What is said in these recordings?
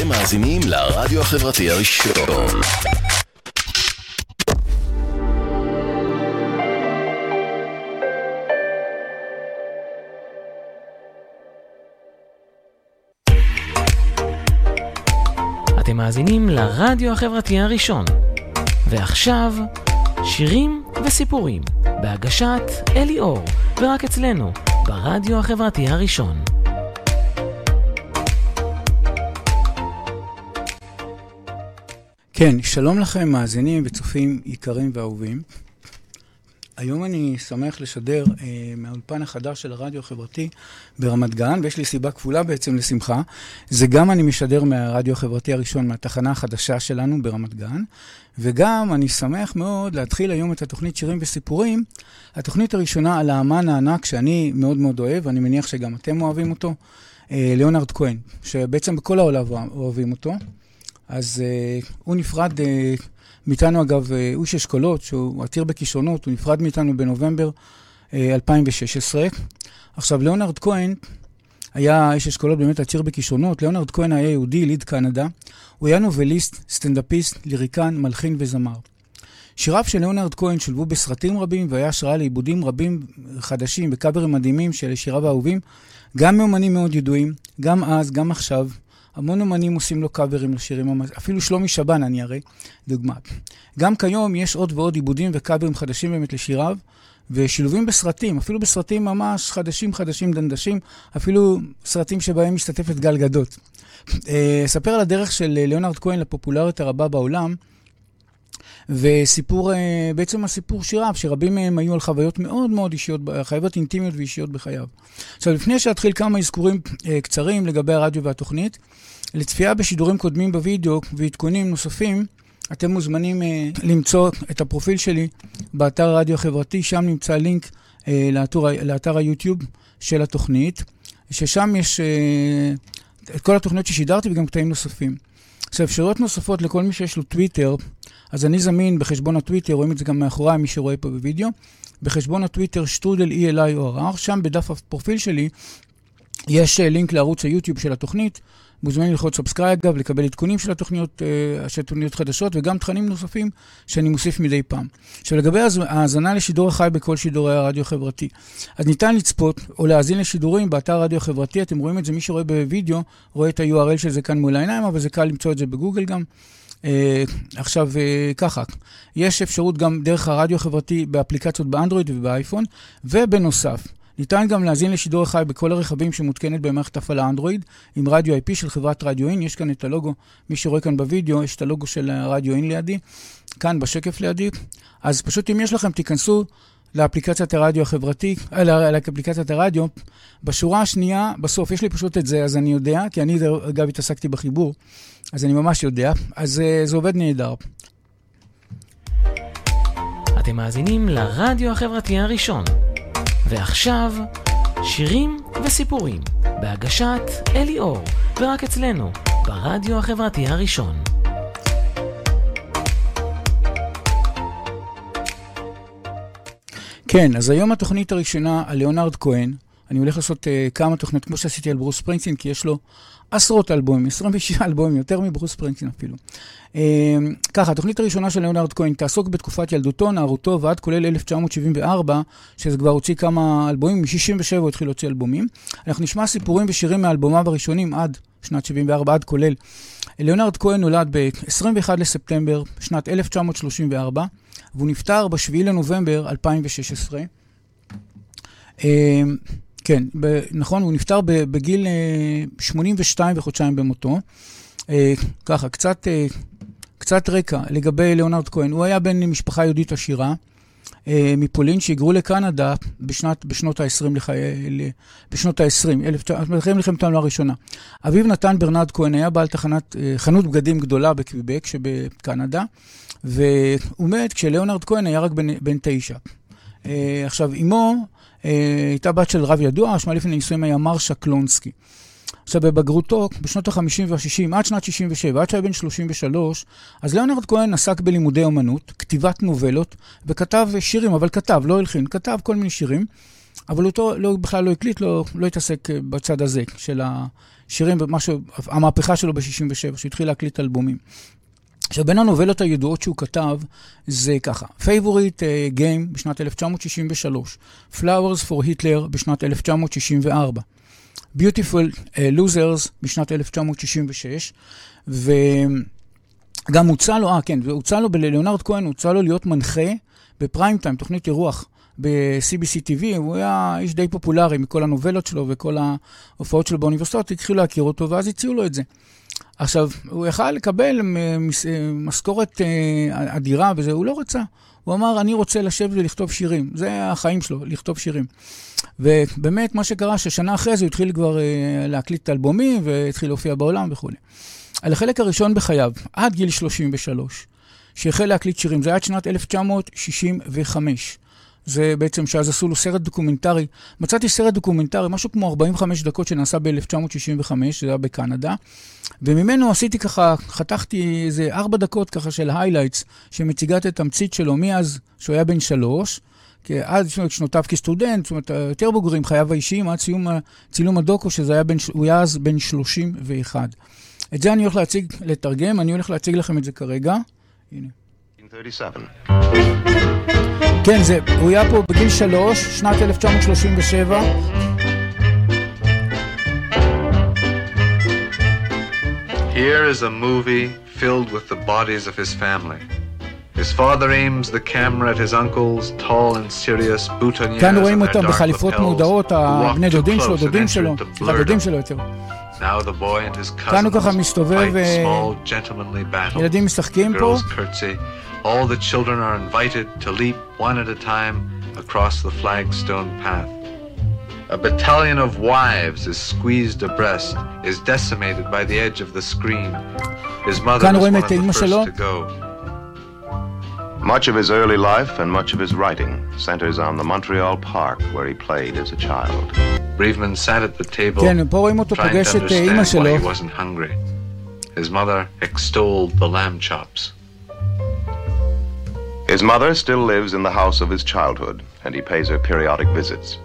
אתם מאזינים לרדיו החברתי הראשון. אתם מאזינים לרדיו החברתי הראשון. ועכשיו, שירים וסיפורים, בהגשת אלי אור, ורק אצלנו, ברדיו החברתי הראשון. כן, שלום לכם, מאזינים וצופים יקרים ואהובים. היום אני שמח לשדר אה, מהאולפן החדש של הרדיו החברתי ברמת גן, ויש לי סיבה כפולה בעצם לשמחה. זה גם אני משדר מהרדיו החברתי הראשון, מהתחנה החדשה שלנו ברמת גן, וגם אני שמח מאוד להתחיל היום את התוכנית שירים וסיפורים, התוכנית הראשונה על האמן הענק שאני מאוד מאוד אוהב, אני מניח שגם אתם אוהבים אותו, אה, ליאונרד כהן, שבעצם בכל העולם אוהבים אותו. אז uh, הוא נפרד uh, מאיתנו, אגב, uh, אוש אשכולות, שהוא עתיר בכישרונות, הוא נפרד מאיתנו בנובמבר uh, 2016. עכשיו, ליאונרד כהן היה איש אשכולות באמת עתיר בכישרונות. ליאונרד כהן היה יהודי, יליד קנדה. הוא היה נובליסט, סטנדאפיסט, ליריקן, מלחין וזמר. שיריו של ליאונרד כהן שולבו בסרטים רבים והיה השראה לעיבודים רבים חדשים וקאברים מדהימים של שיריו האהובים, גם מאומנים מאוד ידועים, גם אז, גם עכשיו. המון אומנים עושים לו קאברים לשירים, אפילו שלומי שבן, אני הרי, דוגמה. גם כיום יש עוד ועוד עיבודים וקאברים חדשים באמת לשיריו, ושילובים בסרטים, אפילו בסרטים ממש חדשים חדשים דנדשים, אפילו סרטים שבהם משתתפת גל גדות. אספר על הדרך של ליאונרד כהן לפופולריות הרבה בעולם, וסיפור, בעצם הסיפור שיריו, שרבים מהם היו על חוויות מאוד מאוד אישיות, חוויות אינטימיות ואישיות בחייו. עכשיו, לפני שאתחיל כמה אזכורים קצרים לגבי הרדיו והתוכנית, לצפייה בשידורים קודמים בווידאו ועדכונים נוספים, אתם מוזמנים uh, למצוא את הפרופיל שלי באתר הרדיו החברתי, שם נמצא לינק uh, לאתר, היוטיוב של התוכנית, ששם יש את כל התוכניות ששידרתי וגם קטעים נוספים. עכשיו, אפשרויות נוספות לכל מי שיש לו טוויטר, אז אני זמין בחשבון הטוויטר, רואים את זה גם מאחוריי, מי שרואה פה בווידאו, בחשבון הטוויטר שטרודל ELI OHRR, שם בדף הפרופיל שלי יש לינק לערוץ היוטיוב של התוכנית, מוזמנים ללחוץ subscribe, אגב, לקבל עדכונים של התוכניות, אה, של תוכניות חדשות, וגם תכנים נוספים שאני מוסיף מדי פעם. עכשיו, לגבי האזנה לשידור החי בכל שידורי הרדיו החברתי. אז ניתן לצפות או להאזין לשידורים באתר הרדיו החברתי, אתם רואים את זה, מי שרואה בווידאו, רואה את ה-URL של זה כאן מול העיניים, אבל זה קל למצוא את זה בגוגל גם. אה, עכשיו, uh, ככה, יש אפשרות גם דרך הרדיו החברתי באפליקציות באנדרואיד ובאייפון, ובנוסף, ניתן גם להזין לשידור החי בכל הרכבים שמותקנת במערכת הפעלה אנדרואיד, עם רדיו IP של חברת רדיו אין. יש כאן את הלוגו, מי שרואה כאן בווידאו, יש את הלוגו של רדיו אין לידי, כאן בשקף לידי. אז פשוט אם יש לכם, תיכנסו לאפליקציית הרדיו החברתי, לאפליקציית הרדיו. בשורה השנייה, בסוף, יש לי פשוט את זה, אז אני יודע, כי אני אגב התעסקתי בחיבור, אז אני ממש יודע, אז זה עובד נהדר. אתם מאזינים לרדיו החברתי הראשון. ועכשיו, שירים וסיפורים, בהגשת אלי אור, ורק אצלנו, ברדיו החברתי הראשון. כן, אז היום התוכנית הראשונה על ליאונרד כהן. אני הולך לעשות uh, כמה תוכניות, כמו שעשיתי על ברוס ספרינגסטין, כי יש לו עשרות אלבומים, 26 אלבומים, יותר מברוס ספרינגסטין אפילו. Uh, ככה, התוכנית הראשונה של ליאונרד כהן תעסוק בתקופת ילדותו, נערותו ועד כולל 1974, שזה כבר הוציא כמה אלבומים, מ-67 הוא התחיל להוציא אלבומים. אנחנו נשמע סיפורים ושירים מאלבומיו הראשונים עד שנת 74, עד כולל. ליאונרד כהן נולד ב-21 לספטמבר שנת 1934, והוא נפטר ב-7 לנובמבר 2016. Uh, כן, ב- נכון, הוא נפטר בגיל אה, 82 וחודשיים במותו. אה, ככה, קצת, אה, קצת רקע לגבי ליאונרד כהן. הוא היה בן משפחה יהודית עשירה אה, מפולין שהיגרו לקנדה בשנת, בשנות ה-20 לחיי... בשנות ה-20, אחרי מלחמת העולם הראשונה. אביו נתן ברנרד כהן היה בעל תחנת, אה, חנות בגדים גדולה בקוויבק שבקנדה, והוא מת כשליאונרד כהן היה רק בן, בן תשע. אה, עכשיו, אמו... הייתה בת של רב ידוע, שמה לפני נישואים היה מרשה קלונסקי. עכשיו, בבגרותו, בשנות ה-50 וה-60, עד שנת 67, עד שהיה בן 33, אז ליאונרד כהן עסק בלימודי אומנות, כתיבת נובלות, וכתב שירים, אבל כתב, לא הלחין, כתב כל מיני שירים. אבל אותו לא, בכלל לא הקליט, לא, לא התעסק אה, בצד הזה של השירים, משהו, המהפכה שלו ב-67, שהוא התחיל להקליט אלבומים. עכשיו, בין הנובלות הידועות שהוא כתב, זה ככה, Favorite uh, Game בשנת 1963, Flowers for Hitler בשנת 1964, Beautiful uh, Losers בשנת 1966, וגם הוצע לו, אה כן, והוצע לו, ללאונרד כהן הוצע לו להיות מנחה בפריים טיים, תוכנית אירוח ב-CBC TV, הוא היה איש די פופולרי מכל הנובלות שלו וכל ההופעות שלו באוניברסיטאות, התחילו להכיר אותו, ואז הציעו לו את זה. עכשיו, הוא יכל לקבל משכורת אה, אדירה וזה, הוא לא רצה. הוא אמר, אני רוצה לשבת ולכתוב שירים. זה החיים שלו, לכתוב שירים. ובאמת, מה שקרה, ששנה אחרי זה הוא התחיל כבר אה, להקליט אלבומים והתחיל להופיע בעולם וכולי. על החלק הראשון בחייו, עד גיל 33, שהחל להקליט שירים, זה היה עד שנת 1965. זה בעצם שאז עשו לו סרט דוקומנטרי. מצאתי סרט דוקומנטרי, משהו כמו 45 דקות שנעשה ב-1965, זה היה בקנדה, וממנו עשיתי ככה, חתכתי איזה 4 דקות ככה של highlights, שמציגה את התמצית שלו מאז שהוא היה בן שלוש, עד שנותיו כסטודנט, זאת אומרת, יותר בוגרים, חייו האישיים, עד סיום צילום הדוקו, שזה היה בן, הוא היה אז בן 31. את זה אני הולך להציג, לתרגם, אני הולך להציג לכם את זה כרגע. הנה. 1937. כן, זה, הוא היה פה בגיל שלוש, שנת 1937. Here is a movie filled with the bodies of his family. כאן רואים אותם בחליפות מודעות, הבני דודים שלו, דודים שלו, סליחה, דודים שלו יותר. כאן הוא ככה מסתובב, ילדים משחקים פה. All the children are invited to leap one at a time across the flagstone path. A battalion of wives is squeezed abreast, is decimated by the edge of the screen. His mother was one of the first to go. Much of his early life and much of his writing centers on the Montreal Park where he played as a child. Braveman sat at the table trying to understand why he wasn't hungry. His mother extolled the lamb chops. His mother still lives in the house of his childhood, and he pays her periodic visits.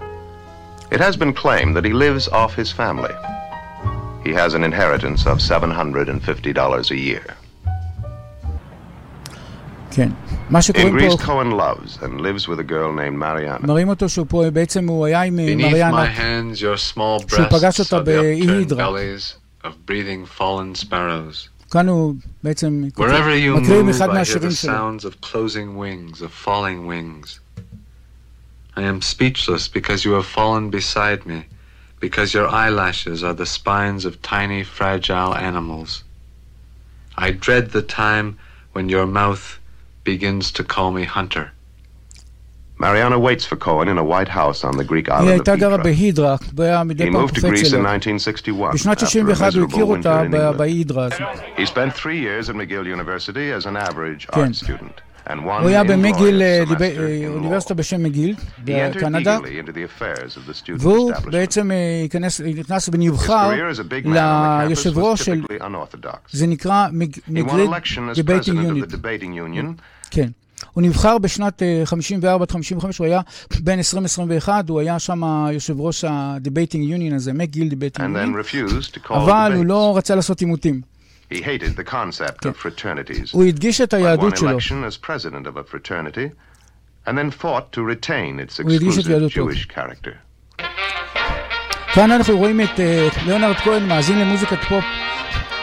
It has been claimed that he lives off his family. He has an inheritance of $750 a year. כן. מה שקוראים פה... In Greece, Cohen loves and lives with a girl named Mariana. מראים אותו שהוא פה, בעצם הוא היה עם מריאנה. שהוא פגש אותה באי הידרה. כאן הוא בעצם מקריא מאחד מהשירים שלו. I am speechless because you have fallen beside me, because your eyelashes are the spines of tiny, fragile animals. I dread the time when your mouth begins to call me hunter. Mariana waits for Cohen in a white house on the Greek island of Hydra. He moved to Greece in 1961 He spent three years at McGill University as an average art student. הוא היה במגיל, אוניברסיטה בשם מגיל, בקנדה, והוא בעצם נכנס ונבחר ליושב ראש של, זה נקרא מגריד דיבייטינג יוניט. כן. הוא נבחר בשנת 54 עד 55, הוא היה בין 20-21, הוא היה שם יושב ראש ה-Debating Union הזה, מגיל Debating Union, אבל הוא לא רצה לעשות עימותים. He hated the concept of fraternities. הוא הדגיש את היהדות שלו. and then fought to retain its exclusive Jewish character. כאן אנחנו רואים את ליאונרד כהן מאזין למוזיקת פופ,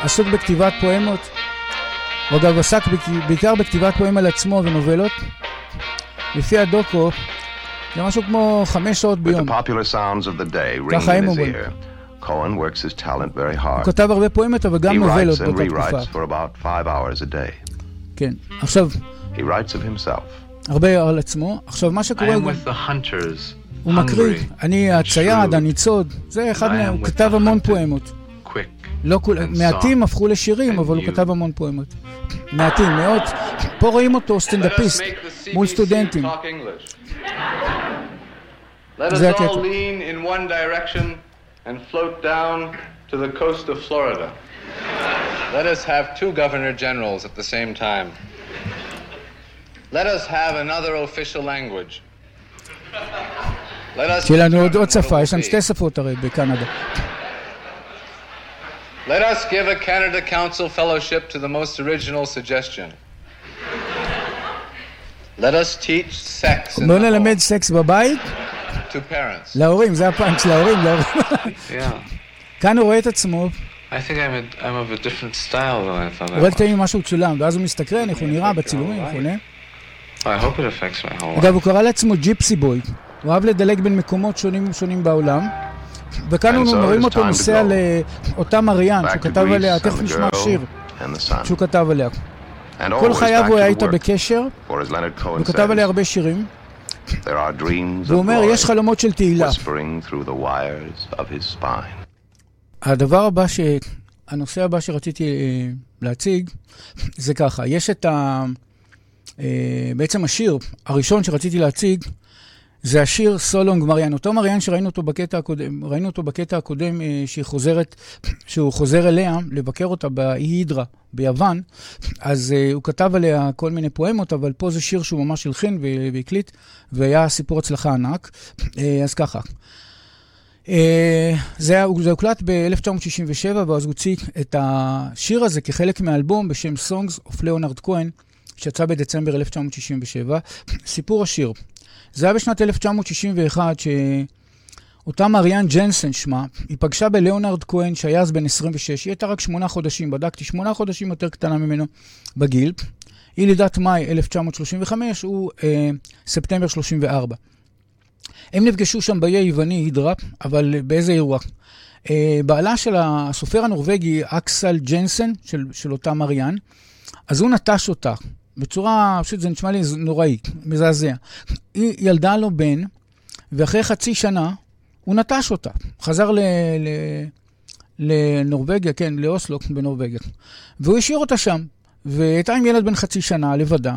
עסוק בכתיבת פואמות. הוא אגב עסק בעיקר בכתיבת פואם על עצמו ונובלות. לפי הדוקו, זה משהו כמו חמש שעות ביום. ככה הם אומרים. Cohen works his talent very hard. הוא כתב הרבה פואמות, אבל גם נובלות באותה תקופה. כן, עכשיו... He writes of himself. הרבה על עצמו. עכשיו, מה שקורה... הוא מקריא, אני הצייד, הניצוד, זה אחד מה... הוא כתב המון פואמות. לא כול... מעטים הפכו לשירים, אבל הוא כתב המון פואמות. מעטים, מאות. פה רואים אותו סטנדאפיסט מול סטודנטים. זה הקטע. and float down to the coast of Florida. Let us have two governor generals at the same time. Let us have another official language. שיהיה לנו עוד, עוד שפה, יש לנו שתי שפות הרי בקנדה. Let us give a Canada Council Fellowship to the most original suggestion. Let us teach sex in בואו the נלמד home סקס בבית to parents. להורים, זה הפאנץ' להורים, להורים. כאן הוא רואה את עצמו, הוא רואה. קטעים ממה שהוא צולם, ואז הוא מסתקרן איך הוא נראה בצילומים וכו'. I hope it affects my whole אגב. הוא קרא לעצמו ג'יפסי בוי. הוא אהב לדלג בין מקומות שונים ושונים בעולם. וכאן אנחנו so רואים אותו נוסע. לאותה מריאן, שהוא כתב עליה, תכף נשמע שיר. שהוא כתב עליה. כל חייו הוא היה איתה. בקשר, הוא כתב עליה הרבה שירים, there are dreams והוא of אומר, יש חלומות של תהילה. whispering through the wires of his spine. הדבר הבא, ש... הנושא הבא שרציתי אה, להציג, זה ככה, יש את ה... אה, בעצם השיר הראשון שרציתי להציג, זה השיר סולונג מריאן. אותו מריאן שראינו אותו בקטע הקודם, ראינו אותו בקטע הקודם אה, שהיא חוזרת, שהוא חוזר אליה לבקר אותה באי הידרה ביוון, אז אה, הוא כתב עליה כל מיני פואמות, אבל פה זה שיר שהוא ממש הלחין והקליט, והיה סיפור הצלחה ענק. אה, אז ככה. אה, זה, היה- זה הוקלט ב-1967, ואז הוא הוציא את השיר הזה כחלק מאלבום בשם Songs of ליאונרד כהן, שיצא בדצמבר 1967. סיפור השיר. זה היה בשנת 1961, שאותה מריאן ג'נסן שמה, היא פגשה בליאונרד כהן, שהיה אז בן 26, היא הייתה רק שמונה חודשים, בדקתי, שמונה חודשים יותר קטנה ממנו בגיל. היא לידת מאי 1935, הוא אה, ספטמבר 34. הם נפגשו שם באי היווני הידרה, אבל באיזה אירוע? אה, בעלה של הסופר הנורבגי, אקסל ג'נסן, של, של אותה מריאן, אז הוא נטש אותה בצורה, פשוט זה נשמע לי נוראי, מזעזע. היא ילדה לו בן, ואחרי חצי שנה הוא נטש אותה. חזר ל... ל... לנורבגיה, כן, לאוסלו בנורבגיה. והוא השאיר אותה שם, והייתה עם ילד בן חצי שנה, לבדה.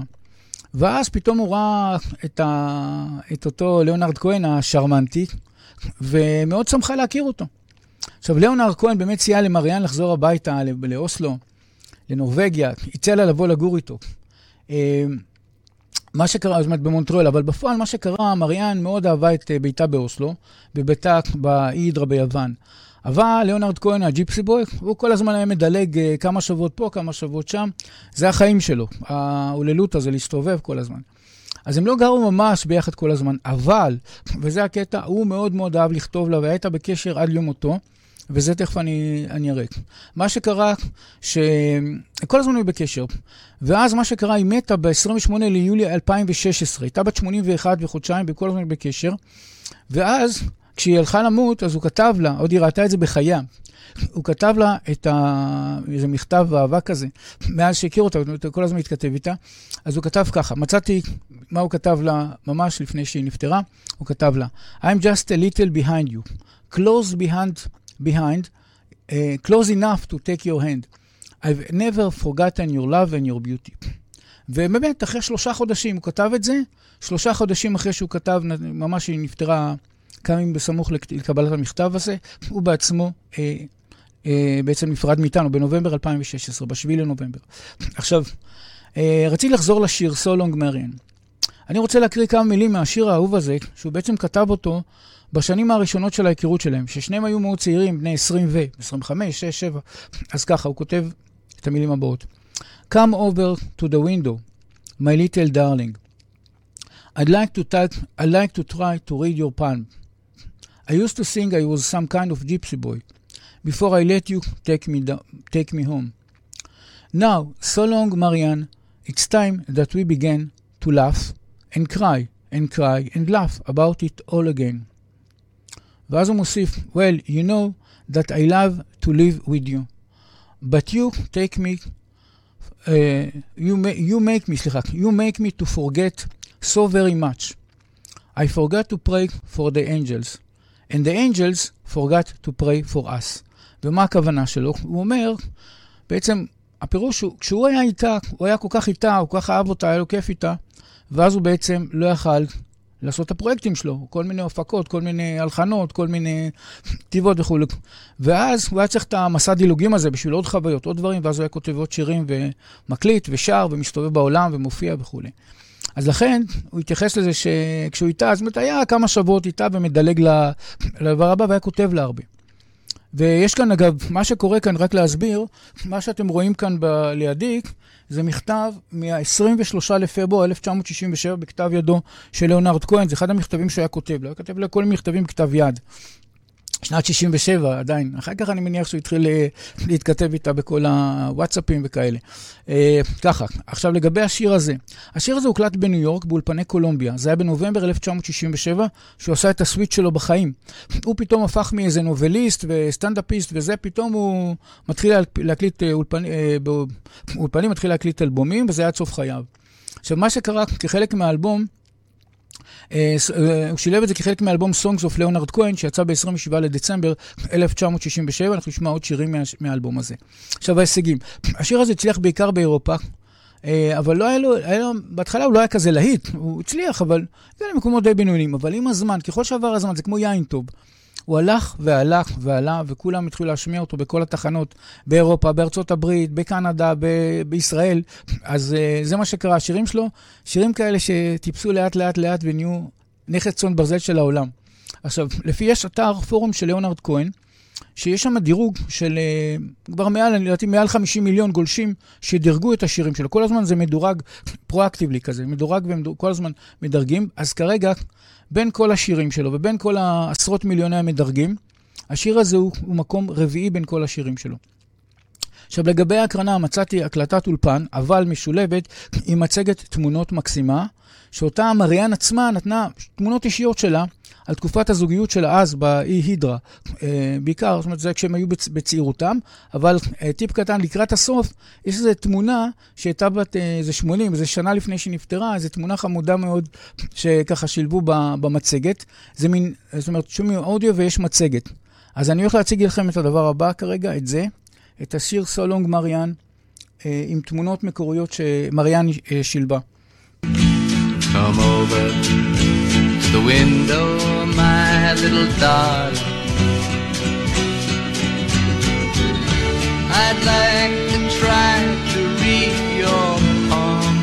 ואז פתאום הוא ראה את, ה... את אותו ליאונרד כהן השרמנטי, ומאוד שמחה להכיר אותו. עכשיו, ליאונרד כהן באמת סייע למריאן לחזור הביתה לאוסלו, לנורבגיה, הציע לה לבוא לגור איתו. אה, מה שקרה, זאת אומרת במונטריאול, אבל בפועל מה שקרה, מריאן מאוד אהבה את אה, ביתה באוסלו, בביתה באידרה ביוון. אבל ליאונרד כהן, הג'יפסי בוי, הוא כל הזמן היה מדלג אה, כמה שבועות פה, כמה שבועות שם. זה החיים שלו, ההוללות הזה, להסתובב כל הזמן. אז הם לא גרו ממש ביחד כל הזמן, אבל, וזה הקטע, הוא מאוד מאוד אהב לכתוב לה, והיה איתה בקשר עד יום מותו, וזה תכף אני, אני אראה. מה שקרה, שכל הזמן היו בקשר, ואז מה שקרה, היא מתה ב-28 ליולי 2016, הייתה בת 81 וחודשיים, וכל הזמן בקשר, ואז, כשהיא הלכה למות, אז הוא כתב לה, עוד היא ראתה את זה בחייה, הוא כתב לה את ה... איזה מכתב אהבה כזה, מאז שהכיר אותה, הוא כל הזמן התכתב איתה, אז הוא כתב ככה, מצאתי מה הוא כתב לה ממש לפני שהיא נפטרה, הוא כתב לה, I'm just a little behind you, close behind, behind, uh, close enough to take your hand. I've never forgotten your love and your beauty. ובאמת, אחרי שלושה חודשים הוא כתב את זה, שלושה חודשים אחרי שהוא כתב, ממש היא נפטרה כמה ימים בסמוך לק- לקבלת המכתב הזה, הוא בעצמו אה, אה, בעצם נפרד מאיתנו בנובמבר 2016, ב-7 לנובמבר. עכשיו, אה, רציתי לחזור לשיר סולונג מריאן. אני רוצה להקריא כמה מילים מהשיר האהוב הזה, שהוא בעצם כתב אותו בשנים הראשונות של ההיכרות שלהם, ששניהם היו מאוד צעירים, בני 20 ו, 25, 6, 7. אז ככה, הוא כותב את המילים הבאות. Come over to the window, my little darling. I'd like to, type, I'd like to try to read your palm. I used to think I was some kind of gypsy boy before I let you take me, do- take me home. Now, so long, Marianne, it's time that we began to laugh and cry and cry and laugh about it all again. ואז הוא מוסיף, Well, you know that I love to live with you, but you take me, uh, you, ma- you make me, סליחה, you make me to forget so very much. I forgot to pray for the angels, and the angels forgot to pray for us. ומה הכוונה שלו? הוא אומר, בעצם, הפירוש הוא, כשהוא היה איתה, הוא היה כל כך איתה, הוא כל כך אהב אותה, היה לו כיף איתה, ואז הוא בעצם לא יכל לעשות את הפרויקטים שלו, כל מיני הפקות, כל מיני הלחנות, כל מיני כתיבות וכולי. ואז הוא היה צריך את המסע דילוגים הזה בשביל עוד חוויות, עוד דברים, ואז הוא היה כותב עוד שירים ומקליט ושר ומסתובב בעולם ומופיע וכולי. אז לכן, הוא התייחס לזה שכשהוא איתה, זאת אומרת, היה כמה שבועות איתה ומדלג לדבר הבא, והיה כותב לה הרבה. ויש כאן, אגב, מה שקורה כאן, רק להסביר, מה שאתם רואים כאן ב- לידי, זה מכתב מה-23 לפברואר 1967 בכתב ידו של ליאונרד כהן, זה אחד המכתבים שהוא היה כותב לו, היה כותב לו כל מיני מכתבים בכתב יד. שנת 67 עדיין, אחר כך אני מניח שהוא התחיל אה, להתכתב איתה בכל הוואטסאפים וכאלה. אה, ככה, עכשיו לגבי השיר הזה. השיר הזה הוקלט בניו יורק באולפני קולומביה. זה היה בנובמבר 1967, שהוא עשה את הסוויט שלו בחיים. הוא פתאום הפך מאיזה נובליסט וסטנדאפיסט וזה, פתאום הוא מתחיל להקליט אה, אולפנים, באולפנים, מתחיל להקליט אלבומים, וזה היה עד סוף חייו. עכשיו, מה שקרה כחלק מהאלבום, אה, אה, הוא שילב את זה כחלק מאלבום Songs of ליאונרד כהן, שיצא ב-27 לדצמבר 1967, אנחנו נשמע עוד שירים מה, מהאלבום הזה. עכשיו ההישגים. השיר הזה הצליח בעיקר באירופה. אה, אבל לא היה לו, היה לו, בהתחלה הוא לא היה כזה להיט, הוא הצליח, אבל זה למקומות די בינוניים. אבל עם הזמן, ככל שעבר הזמן, זה כמו יין טוב. הוא הלך והלך ועלה, וכולם התחילו להשמיע אותו בכל התחנות באירופה, בארצות הברית, בקנדה, ב- בישראל. אז uh, זה מה שקרה. השירים שלו, שירים כאלה שטיפסו לאט לאט לאט ונהיו נכס צאן ברזל של העולם. עכשיו, לפי יש אתר פורום של ליאונרד כהן, שיש שם דירוג של uh, כבר מעל, אני לדעתי, מעל 50 מיליון גולשים שדירגו את השירים שלו. כל הזמן זה מדורג פרואקטיבלי כזה, מדורג וכל הזמן מדרגים. אז כרגע בין כל השירים שלו ובין כל העשרות מיליוני המדרגים, השיר הזה הוא, הוא מקום רביעי בין כל השירים שלו. עכשיו, לגבי ההקרנה, מצאתי הקלטת אולפן, אבל משולבת עם מצגת תמונות מקסימה, שאותה מריאן עצמה נתנה תמונות אישיות שלה על תקופת הזוגיות שלה אז באי הידרה. אה, בעיקר, זאת אומרת, זה כשהם היו בצ... בצעירותם, אבל אה, טיפ קטן, לקראת הסוף, יש איזו תמונה שהייתה בת אה, איזה 80, איזה שנה לפני שהיא נפטרה, איזו תמונה חמודה מאוד, שככה שילבו במצגת. זה מין, זאת אומרת, שומעים אודיו ויש מצגת. אז אני הולך להציג לכם את הדבר הבא כרגע, את זה, את השיר סולונג מריאן, עם תמונות מקוריות שמריאן שילבה. Come over the window my little darling. I'd like to try to read your palm.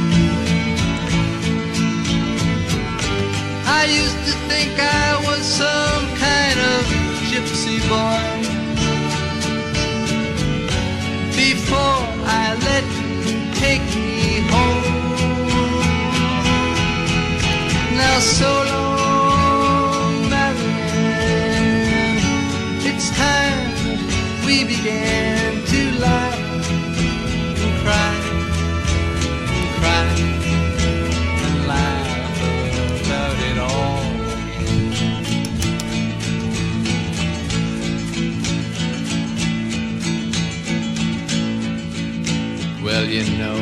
I used to think I was some kind of gypsy boy. Before I let you take me home. Now so long you know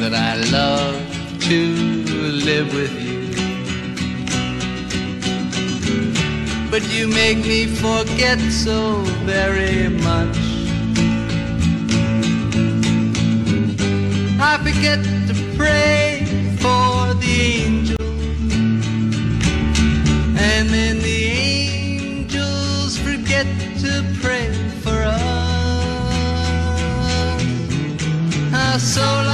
that I love to live with you. But you make me forget so very much. I forget to pray so long,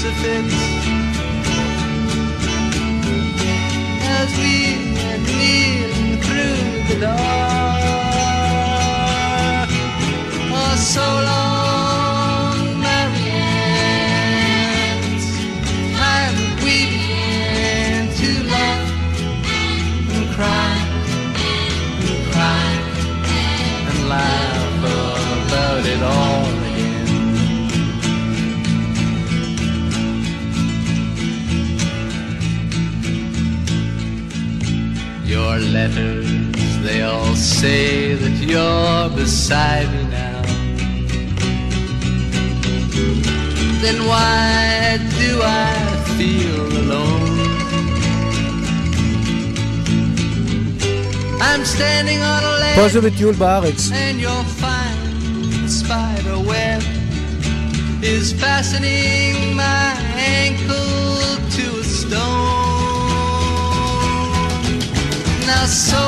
Pacific. letters, they all say that you're beside me now. Then why do I feel alone? I'm standing on a ledge פה זה בטיול בארץ. and your fine spider web is fastening my ankle to a stone. Now, so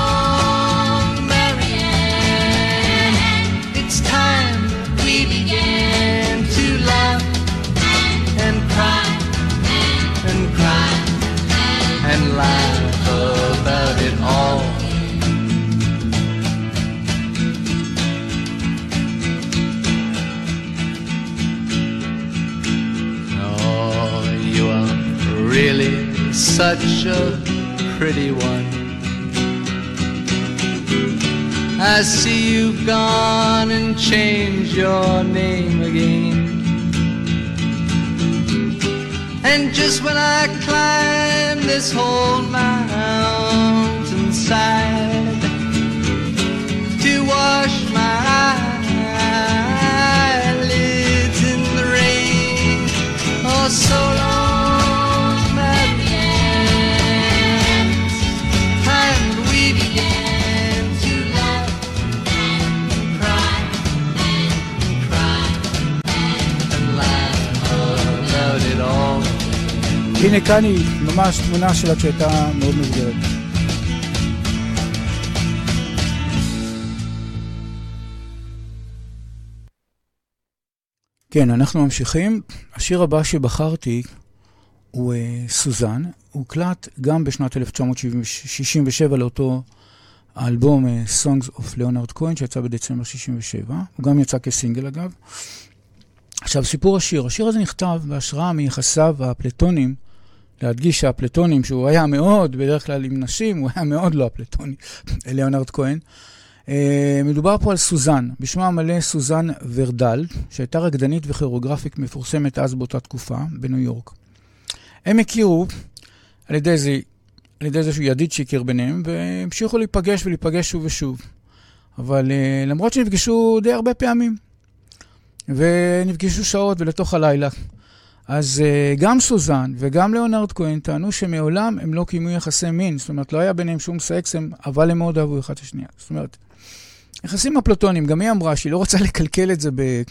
laugh about it all. Oh, you are really such a pretty one. I see you've gone and changed your name again. And just when I climb this whole mountainside to wash my eyelids in the rain. Oh, so long, and we began to laugh and cry and cry and laugh oh, about it all. ממש תמונה שלה כשהייתה מאוד מבוגרת. כן, אנחנו ממשיכים. השיר הבא שבחרתי הוא uh, סוזן. הוקלט גם בשנת 1967 לאותו האלבום uh, Songs of Leonard Cohen, שיצא בדצמבר 67. הוא גם יצא כסינגל אגב. עכשיו, סיפור השיר. השיר הזה נכתב בהשראה מיחסיו האפלטונים, להדגיש שהאפלטונים, שהוא היה מאוד, בדרך כלל עם נשים, הוא היה מאוד לא אפלטוני, ליאונרד כהן. Uh, מדובר פה על סוזן, בשמה המלא סוזן ורדל, שהייתה רקדנית וכירוגרפית מפורסמת אז באותה תקופה, בניו יורק. הם הכירו על ידי זה, על ידי איזשהו ידיד שהכיר ביניהם, והמשיכו להיפגש ולהיפגש שוב ושוב. אבל uh, למרות שנפגשו די הרבה פעמים, ונפגשו שעות ולתוך הלילה. אז uh, גם סוזן וגם ליאונרד כהן טענו שמעולם הם לא קיימו יחסי מין, זאת אומרת, לא היה ביניהם שום סקס, הם, אבל הם מאוד אהבו אחד את השנייה. זאת אומרת, יחסים אפלטונים, גם היא אמרה שהיא לא רוצה לקלקל את זה ב...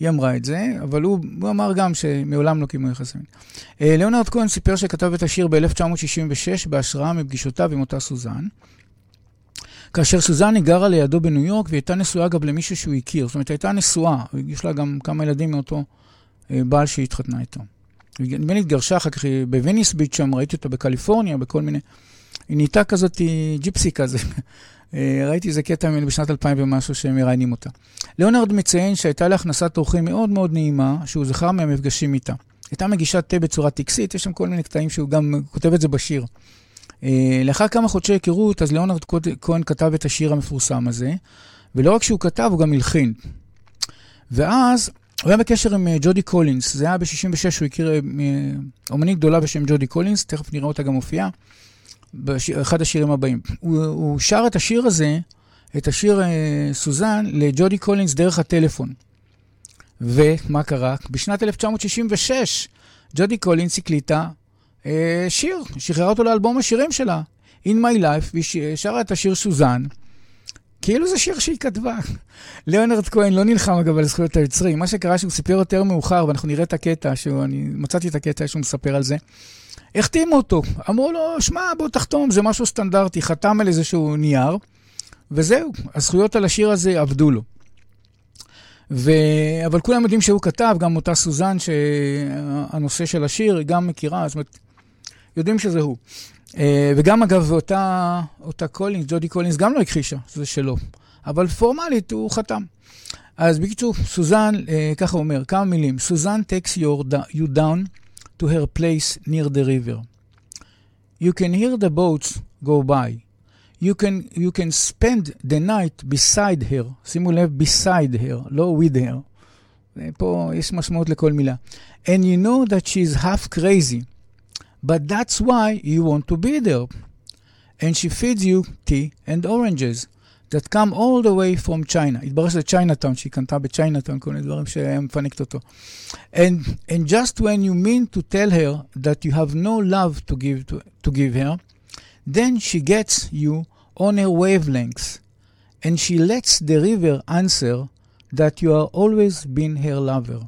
היא אמרה את זה, אבל הוא, הוא אמר גם שמעולם לא קיימו יחסי מין. Uh, ליאונרד כהן סיפר שכתב את השיר ב-1966 בהשראה מפגישותיו עם אותה סוזן. כאשר סוזן היא גרה לידו בניו יורק, והיא הייתה נשואה גם למישהו שהוא הכיר. זאת אומרת, הייתה נשואה, יש לה גם כמה ילדים מאותו אה, בעל שהיא התחתנה איתו. נדמה לי התגרשה אחר כך בווניס ביץ' שם, ראיתי אותה בקליפורניה, בכל מיני... היא נהייתה כזאת ג'יפסי כזה. אה, ראיתי איזה קטע ממנו בשנת 2000 ומשהו שהם מראיינים אותה. ליאונרד מציין שהייתה לה הכנסת אורחים מאוד מאוד נעימה, שהוא זכר מהמפגשים איתה. הייתה מגישה תה בצורה טקסית, יש שם כל מיני קטעים שהוא גם כותב את זה בשיר. אה, לאחר כמה חודשי היכרות, אז ליאונרד כהן כתב את השיר המפורסם הזה, ולא רק שהוא כתב, הוא גם הלחין. ואז הוא היה בקשר עם אה, ג'ודי קולינס, זה היה ב-66, הוא הכיר אה, אומנית גדולה בשם ג'ודי קולינס, תכף נראה אותה גם מופיעה, באחד השירים הבאים. הוא, הוא שר את השיר הזה, את השיר אה, סוזן, לג'ודי קולינס דרך הטלפון. ומה קרה? בשנת 1966, ג'ודי קולינס הקליטה שיר, שחררה אותו לאלבום השירים שלה, In My Life, והיא שרה את השיר Suzanne, כאילו זה שיר שהיא כתבה. ליאונרד כהן לא נלחם אגב על זכויות היוצרים. מה שקרה שהוא סיפר יותר מאוחר, ואנחנו נראה את הקטע, שאני מצאתי את הקטע שהוא מספר על זה. החתימו אותו, אמרו לו, שמע, בוא תחתום, זה משהו סטנדרטי, חתם על איזשהו נייר, וזהו, הזכויות על השיר הזה אבדו לו. ו... אבל כולם יודעים שהוא כתב, גם אותה סוזן, שהנושא של השיר, היא גם מכירה, זאת אומרת, יודעים שזה הוא. אה, וגם אגב, אותה, אותה קולינס, ג'ודי קולינס, גם לא הכחישה, זה שלו. אבל פורמלית הוא חתם. אז בקיצור, סוזן, אה, ככה אומר, כמה מילים. Suzanne takes your, you down to her place near the river. You can hear the boats go by. You can, you can spend the night beside her. שימו לב, beside her, לא with her. פה יש משמעות לכל מילה. And you know that she's half crazy. But that's why you want to be there. And she feeds you tea and oranges that come all the way from China. התברר שזה צ'יינאטאון, שהיא קנתה בצ'יינאטאון, כל מיני דברים שהיה מפנקת אותו. And, and just when you mean to tell her that you have no love to give, to, to give her, then she gets you on her wavelengths, and she lets the river answer that you are always been her lover.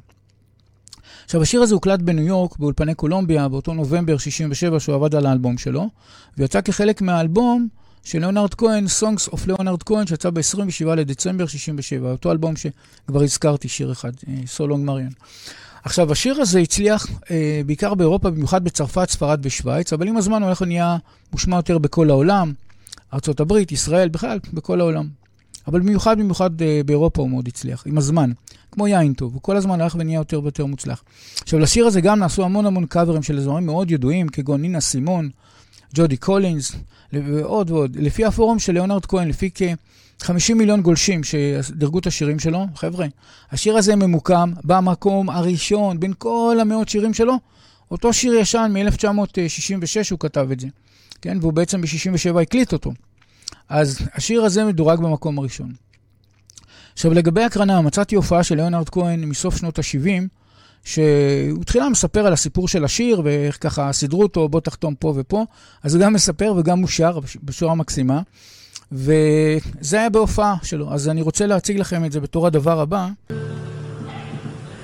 עכשיו, השיר הזה הוקלט בניו יורק, באולפני קולומביה, באותו נובמבר 67, שהוא עבד על האלבום שלו, ויצא כחלק מהאלבום של ליאונרד כהן, Songs of ליאונרד כהן, שיצא ב-27 לדצמבר 67, אותו אלבום שכבר הזכרתי, שיר אחד, So Long, Marianne. עכשיו, השיר הזה הצליח אה, בעיקר באירופה, במיוחד בצרפת, ספרד ושוויץ, אבל עם הזמן הוא הולך ונהיה מושמע יותר בכל העולם, ארה"ב, ישראל, בכלל, בכל העולם. אבל במיוחד, במיוחד אה, באירופה הוא מאוד הצליח, עם הזמן. כמו יין טוב, הוא כל הזמן הלך ונהיה יותר ויותר מוצלח. עכשיו, לשיר הזה גם נעשו המון המון קאברים של זמרים מאוד ידועים, כגון נינה סימון, ג'ודי קולינס, ועוד ועוד. לפי הפורום של ליאונרד כהן, לפי כ-50 מיליון גולשים שדירגו את השירים שלו, חבר'ה, השיר הזה ממוקם במקום הראשון בין כל המאות שירים שלו. אותו שיר ישן מ-1966 הוא כתב את זה, כן? והוא בעצם ב-67 הקליט אותו. אז השיר הזה מדורג במקום הראשון. עכשיו, לגבי הקרנה, מצאתי הופעה של ליאונרד כהן מסוף שנות ה-70, שהוא תחילה מספר על הסיפור של השיר, ואיך ככה סידרו אותו, בוא תחתום פה ופה. אז הוא גם מספר וגם הוא שר בשורה מקסימה. וזה היה בהופעה שלו. אז אני רוצה להציג לכם את זה בתור הדבר הבא.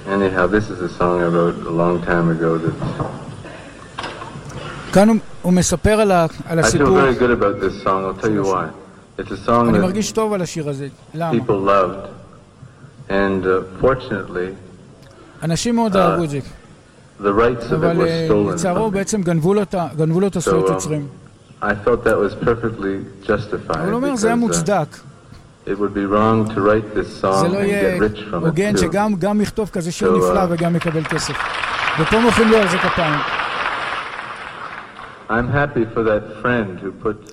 Anyhow, this is a song I wrote a long time ago that כאן הוא, הוא מספר על, ה, על I feel הסיפור. very good about this song. I'll tell you why. אני מרגיש טוב על השיר הזה. למה? and uh, אנשים מאוד אה, אהבו את זה. אבל אה. לצערו. בעצם גנבו לו את הזכויות um, יוצרים. אבל הוא אומר, זה היה uh, מוצדק. It would be wrong to write this זה song לא and יהיה get rich from it הוגן. שגם גם יכתוב כזה שיר So, נפלא uh, וגם יקבל כסף. ופה מוחאים לו על זה כפיים. I'm happy for that friend who put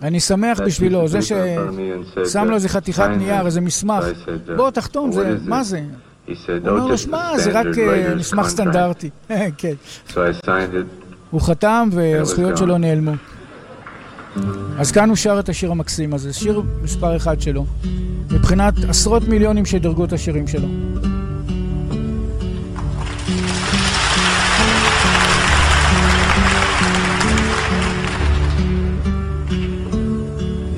אני שמח that בשבילו, זה ששם לו איזה חתיכת נייר. איזה מסמך. So I said, uh, בוא, תחתום, "What זה, is it?" מה זה? הוא אומר oh, לו, שמע, זה רק אה, מסמך. סטנדרטי. כן. הוא חתם והזכויות. שלו נעלמו. אז כאן הוא שר את השיר המקסים הזה, שיר מספר אחד שלו, מבחינת עשרות מיליונים שדירגו את השירים שלו.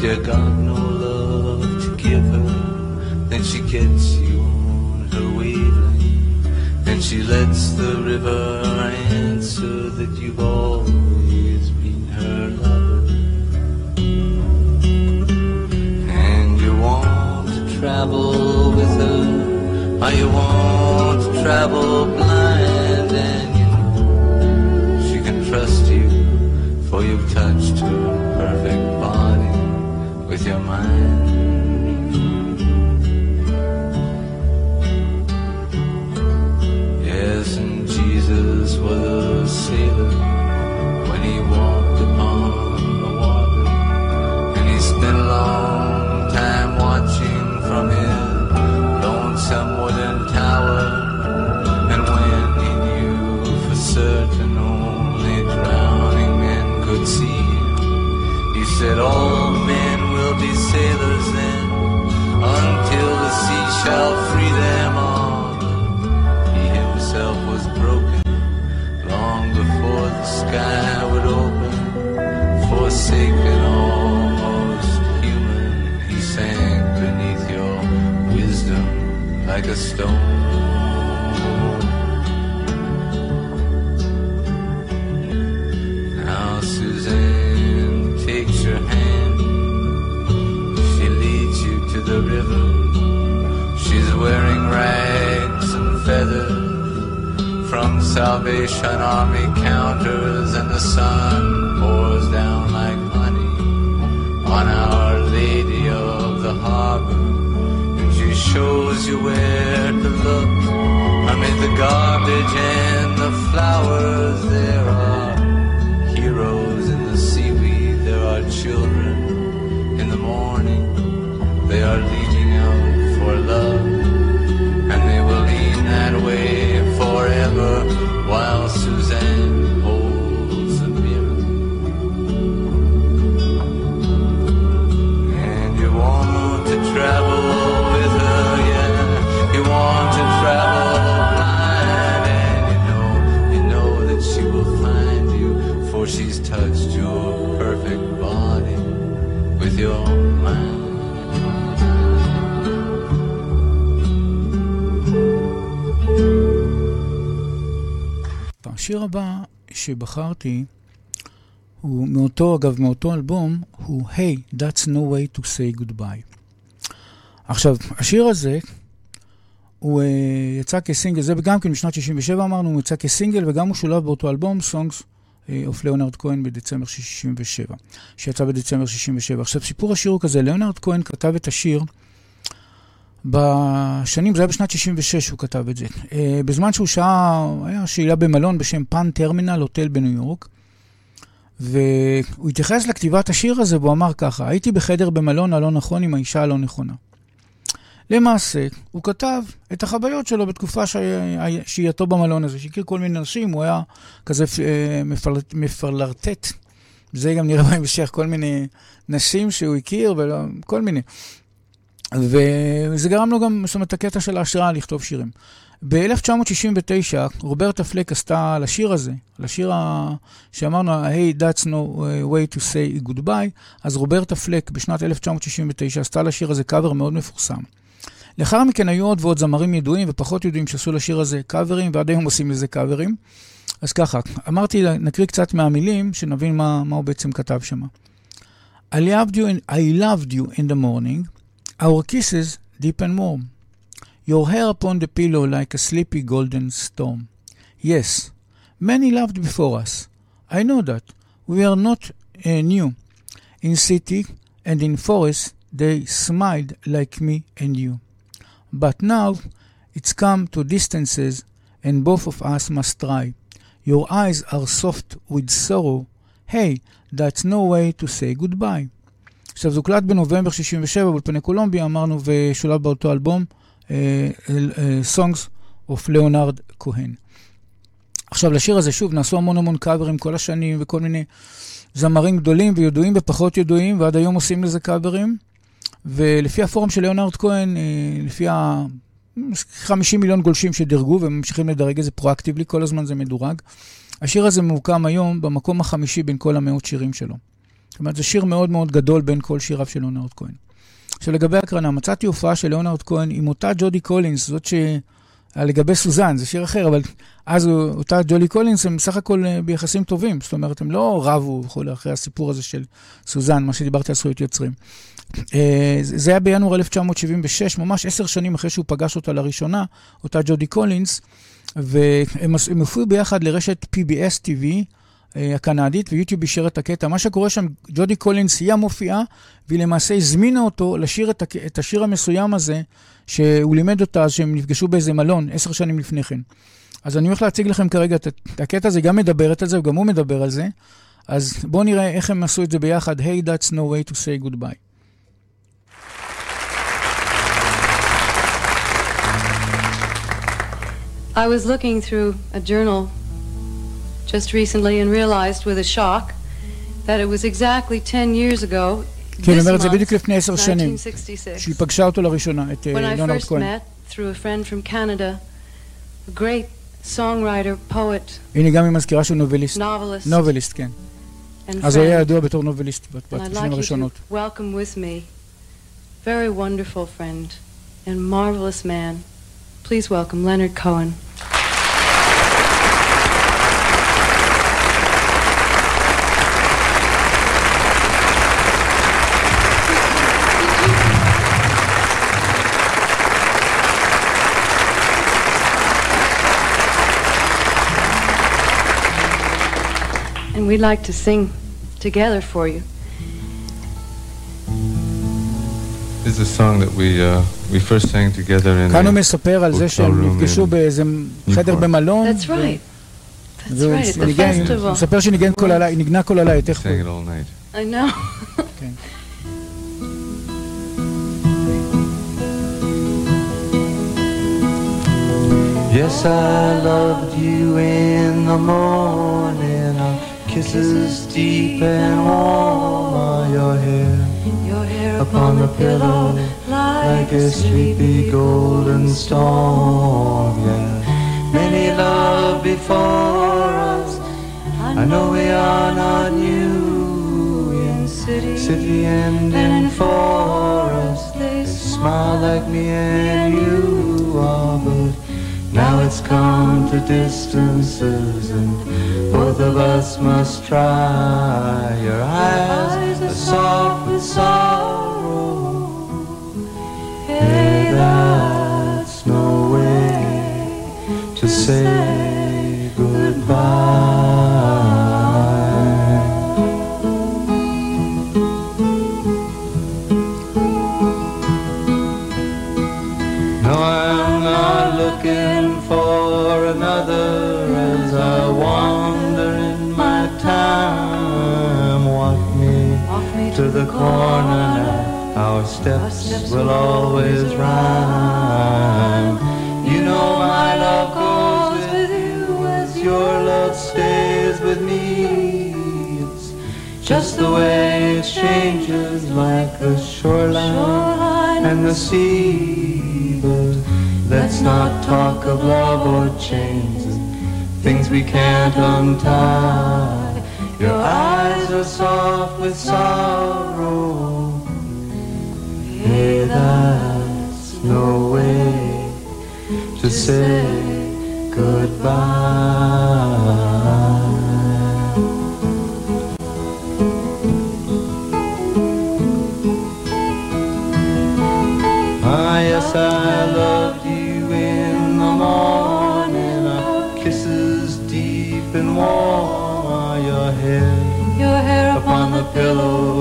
That you got no love to give her, then she gets you on her wavelength. And she lets the river answer that you've always been her lover. And you want to travel with her, or you want to travel blind, and you know she can trust you, for you've touched her perfect with your mind. Yes, and Jesus was a sailor like a stone. Now Suzanne takes your hand. She leads you to the river. She's wearing rags and feathers from Salvation Army counters, and the sun shows you where to look amid the garbage and the flowers. There שבחרתי הוא מאותו, אגב, מאותו אלבום, הוא Hey, That's No Way to Say Goodbye. עכשיו, השיר הזה, הוא uh, יצא כסינגל, זה גם כן בשנת 67 אמרנו, הוא יצא כסינגל וגם הוא שולב באותו אלבום, Songs of ליאונרד כהן בדצמבר 67, שיצא בדצמבר 67. עכשיו, סיפור השיר הוא כזה, ליאונרד כהן כתב את השיר בשנים, זה היה בשנת 66 שהוא כתב את זה. Uh, בזמן שהוא שהה, היה שאלה במלון בשם פן טרמינל, הוטל בניו יורק, והוא התייחס לכתיבת השיר הזה והוא אמר ככה, הייתי בחדר במלון הלא נכון עם האישה הלא נכונה. למעשה, הוא כתב את החוויות שלו בתקופה שהייתו במלון הזה, שהכיר כל מיני נשים, הוא היה כזה אה, מפלרט, מפלרטט, זה גם נראה בהמשך, כל מיני נשים שהוא הכיר, וכל מיני. וזה גרם לו גם, זאת אומרת, הקטע של ההשראה לכתוב שירים. ב-1969, רוברטה פלק עשתה לשיר הזה, לשיר ה... שאמרנו, Hey, that's no way to say goodbye, אז רוברטה פלק בשנת 1969 עשתה לשיר הזה קאבר מאוד מפורסם. לאחר מכן היו עוד ועוד זמרים ידועים ופחות ידועים שעשו לשיר הזה קאברים, ועד היום עושים לזה קאברים. אז ככה, אמרתי, נקריא קצת מהמילים, שנבין מה, מה הוא בעצם כתב שם. I I loved you in the morning, our kisses deep and warm. Your hair upon the pillow like a sleepy golden storm. Yes, many loved before us. I know that. We are not uh, new. In city and in forest, they smiled like me and you. But now it's come to distances, and both of us must try. Your eyes are soft with sorrow. Hey, that's no way to say goodbye. עכשיו, זה הוקלט בנובמבר 67 באולפני קולומביה, אמרנו, ושולב באותו אלבום. Songs of ליאונרד כהן. עכשיו, לשיר הזה, שוב, נעשו המון המון קאברים כל השנים, וכל מיני זמרים גדולים וידועים ופחות ידועים, ועד היום עושים לזה קאברים. ולפי הפורום של ליאונרד כהן, לפי ה-50 מיליון גולשים שדירגו, וממשיכים לדרג את זה פרואקטיבלי, כל הזמן זה מדורג. השיר הזה ממוקם היום במקום החמישי בין כל המאות שירים שלו. זאת אומרת, זה שיר מאוד מאוד גדול בין כל שיריו של ליאונרד כהן. עכשיו לגבי הקרנה, מצאתי הופעה של ליאונרד כהן עם אותה ג'ודי קולינס, זאת ש... לגבי סוזן, זה שיר אחר, אבל אז אותה ג'ודי קולינס הם בסך הכל ביחסים טובים, זאת אומרת, הם לא רבו וכולי אחרי הסיפור הזה של סוזן, מה שדיברתי על זכויות יוצרים. זה היה בינואר 1976, ממש עשר שנים אחרי שהוא פגש אותה לראשונה, אותה ג'ודי קולינס, והם הופיעו ביחד לרשת PBS TV, הקנדית, ויוטיוב אישר את הקטע. מה שקורה שם, ג'ודי קולינס היא המופיעה, והיא למעשה הזמינה אותו לשיר את. את השיר המסוים הזה, שהוא לימד אותה אז שהם נפגשו באיזה מלון עשר שנים לפני כן. אז אני הולך להציג לכם כרגע את הקטע הזה, גם מדברת על זה וגם הוא מדבר על זה. אז בואו נראה איך הם עשו את זה ביחד. Hey, that's no way to say goodbye. I was looking through a journal just recently and realized with a shock that it was exactly 10 years ago כן, היא אומרת, זה בדיוק לפני עשר שנים, שהיא פגשה אותו לראשונה, את ליאונרד כהן. הנה גם היא מזכירה שהוא נובליסט. נובליסט, כן. אז הוא היה. ידוע בתור נובליסט you הראשונות. very wonderful friend and marvelous man, Please welcome Leonard Cohen. And we'd like to sing together for you. This is a song that we uh, we first sang together in. כאן הוא the- מספר על זה hotel שהם room נפגשו in באיזה חדר Newport. במלון. That's right. That's והוא right, at the ניגן- הוא festival. מספר שניגן כל הלילה, נגנה כל הלילה, תכף. sang it all night. I know. Yes, I loved you in the morning. Kisses deep and warm are your hair Your hair upon the pillow like a sleepy golden storm. Yeah, many love before us. I know we are not new in city, city and in forest. they smile like me and you are, now it's come to distances, and both of us must try. Your eyes are soft with sorrow. Our steps will always rhyme. You know my love goes with you as your love stays with me. It's just the way it changes like the shoreline and the sea. But let's not talk of love or chains and things we can't untie. Your eyes are soft with sorrow. Hey, that's no way to say goodbye. Ah, yes, I loved you in the morning. Our kisses deep and warm are your hair your hair upon the pillow like a s-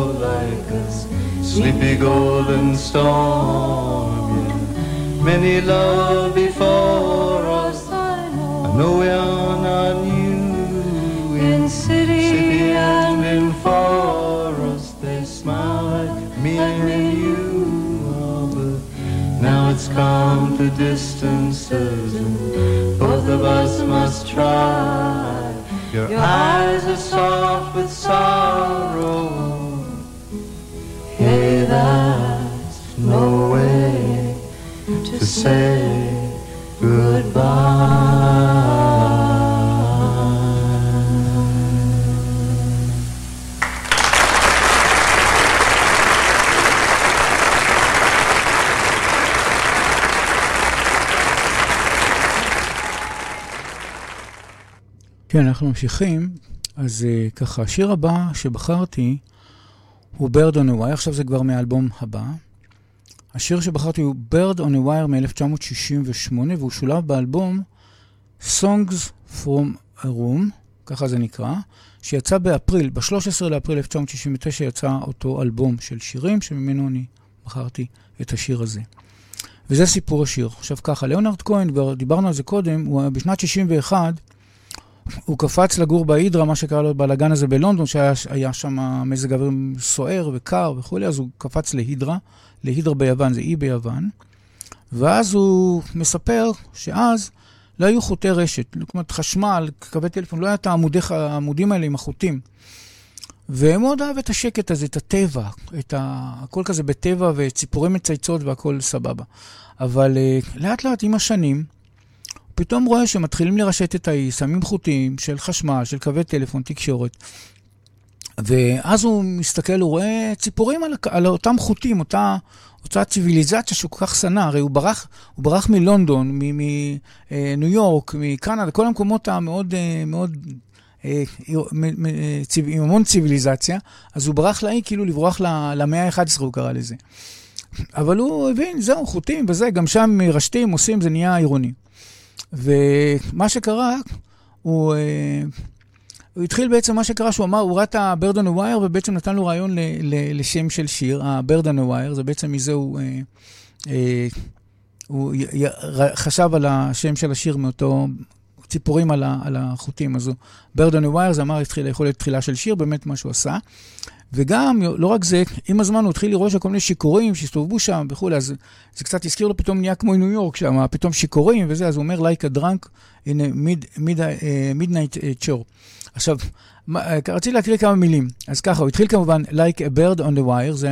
sleepy golden storm. Yeah. Many love before us. I know we are not new in city city and in forest they smile like me and you oh, but now it's come to distances and both of us must try your eyes are soft with sorrow say goodbye כן, אנחנו ממשיכים. אז uh, ככה, השיר הבא שבחרתי הוא Bird on Wire, עכשיו זה כבר מהאלבום הבא. השיר שבחרתי הוא Bird on a Wire מ-1968, והוא שולב באלבום Songs from a Room, ככה זה נקרא, שיצא באפריל, ב-13 לאפריל 1969 יצא אותו אלבום של שירים, שממנו אני בחרתי את השיר הזה. וזה סיפור השיר. עכשיו ככה, ליאונרד כהן, דיברנו על זה קודם, הוא בשנת 61, הוא קפץ לגור בהידרה, מה שקרה לו בלאגן הזה בלונדון, שהיה היה שם מזג אוויר סוער וקר וכולי, אז הוא קפץ להידרה, להידרה ביוון, זה אי ביוון, ואז הוא מספר שאז לא היו חוטי רשת, אומרת חשמל, קווי טלפון, לא היה את העמודי, העמודים האלה עם החוטים. והוא מאוד אהב את השקט הזה, את הטבע, את ה... הכל כזה בטבע וציפורי מצייצות והכל סבבה. אבל uh, לאט לאט עם השנים, פתאום רואה שמתחילים לרשת את האי, שמים חוטים של חשמל, של קווי טלפון, תקשורת. ואז הוא מסתכל, הוא רואה ציפורים על, על אותם חוטים, אותה, אותה ציוויליזציה שהוא כל כך שנא. הרי הוא ברח, הוא ברח מלונדון, מניו אה, יורק, מקנדה, כל המקומות המאוד מאוד, אה, עם המון ציוויליזציה, אז הוא ברח לאי כאילו לברוח למאה ה-11, הוא קרא לזה. אבל הוא הבין, זהו, חוטים וזה, גם שם מרשתים, עושים, זה נהיה עירוני. ומה שקרה, הוא, אה, הוא התחיל בעצם, מה שקרה, שהוא אמר, הוא ראה את ה-Bird on a Wire, ובעצם נתן לו רעיון ל, ל, לשם של שיר, ה-Bird on a Wire, זה בעצם מזה הוא, אה, אה, הוא חשב על השם של השיר מאותו ציפורים על, החוטים. on a Wire, זה אמר, התחיל, יכול להיות תחילה של שיר, באמת מה שהוא עשה. וגם, לא רק זה, עם הזמן הוא התחיל לראות כל מיני שיכורים שהסתובבו שם וכולי, אז זה קצת הזכיר לו פתאום נהיה כמו ניו יורק שם, פתאום שיכורים וזה, אז הוא אומר, like a drunk in a mid, mid, uh, midnight chore. עכשיו, מה, רציתי להקריא כמה מילים. אז ככה, הוא התחיל כמובן, like a bird on the wire, זה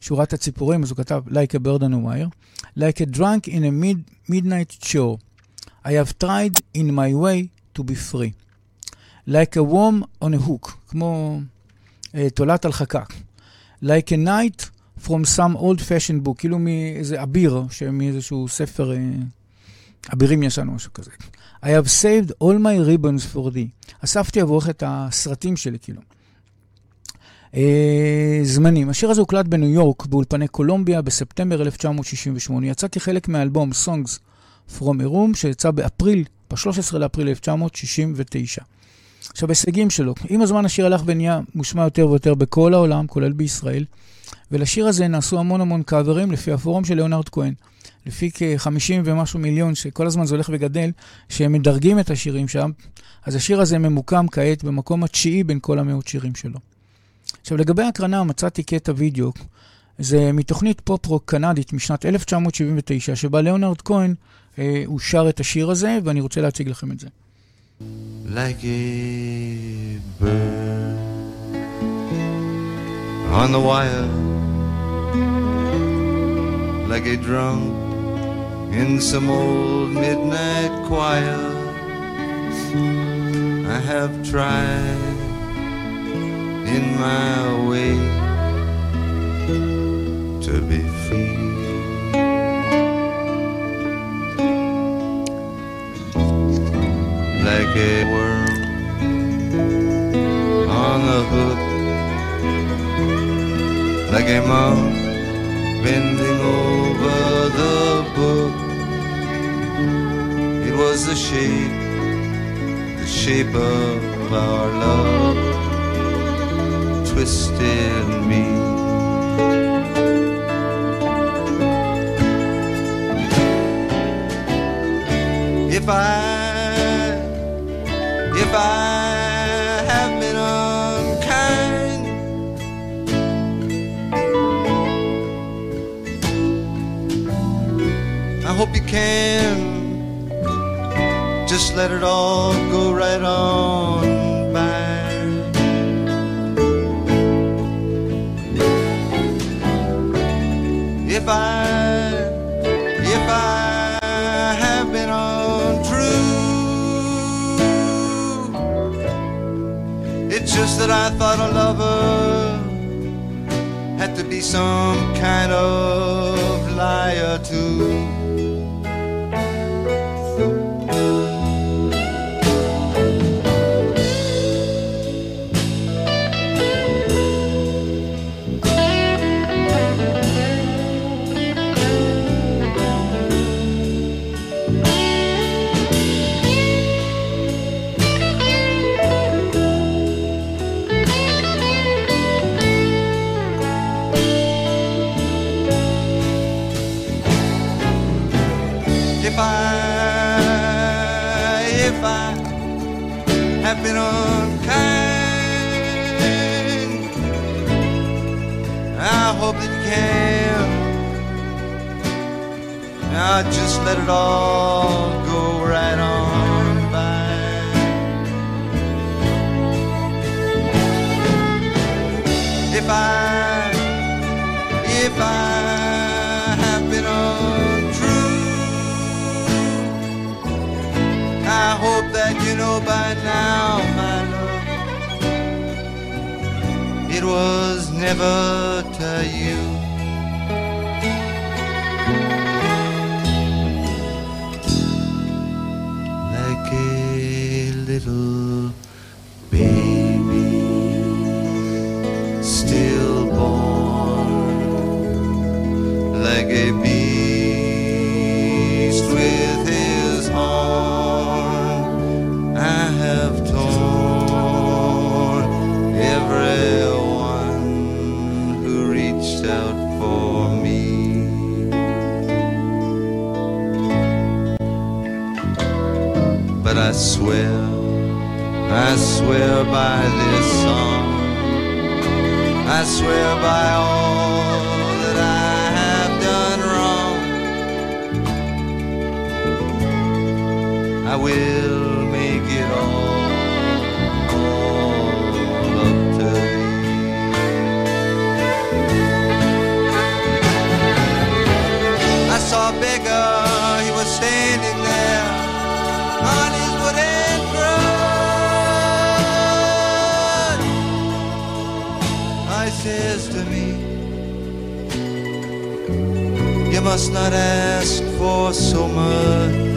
שורת הציפורים, אז הוא כתב, like a bird on a wire, like a drunk in a mid, midnight chore. I have tried in my way to be free. like a worm on a hook, כמו... תולעת על חקק. Like a night from some old fashioned book, כאילו מאיזה אביר, מאיזשהו ספר אבירים ישן או משהו כזה. I have saved all my ribbons for thee. אספתי עבורך את הסרטים שלי, כאילו. Uh, זמנים. השיר הזה הוקלט בניו יורק, באולפני קולומביה, בספטמבר 1968. יצא כחלק מהאלבום Songs From a Room, שיצא באפריל, ב-13 לאפריל 1969. עכשיו, הישגים שלו. עם הזמן השיר הלך ונהיה מושמע יותר ויותר בכל העולם, כולל בישראל, ולשיר הזה נעשו המון המון קאברים לפי הפורום של ליאונרד כהן. לפי כ-50 ומשהו מיליון, שכל הזמן זה הולך וגדל, שהם מדרגים את השירים שם, אז השיר הזה ממוקם כעת במקום התשיעי בין כל המאות שירים שלו. עכשיו, לגבי ההקרנה, מצאתי קטע וידאו, זה מתוכנית פופ-רוק קנדית משנת 1979, שבה ליאונרד כהן, אה, הוא שר את השיר הזה, ואני רוצה להציג לכם את זה. Like a bird on the wire, like a drunk in some old midnight choir. I have tried in my way to be free. Like a worm on the hook, like a monk bending over the book. It was the shape, the shape of our love, twisted me. If I if I have been unkind. I hope you can just let it all go right on that I thought a lover had to be some kind of liar too. Now just let it all go right on by. If I, if I have been untrue. I hope that you know by now, my love, it was never to you. Swear by this song, I swear by all that I have done wrong. I will make it all, up to thee. I saw a beggar, he was standing says to me, you must not ask for so much.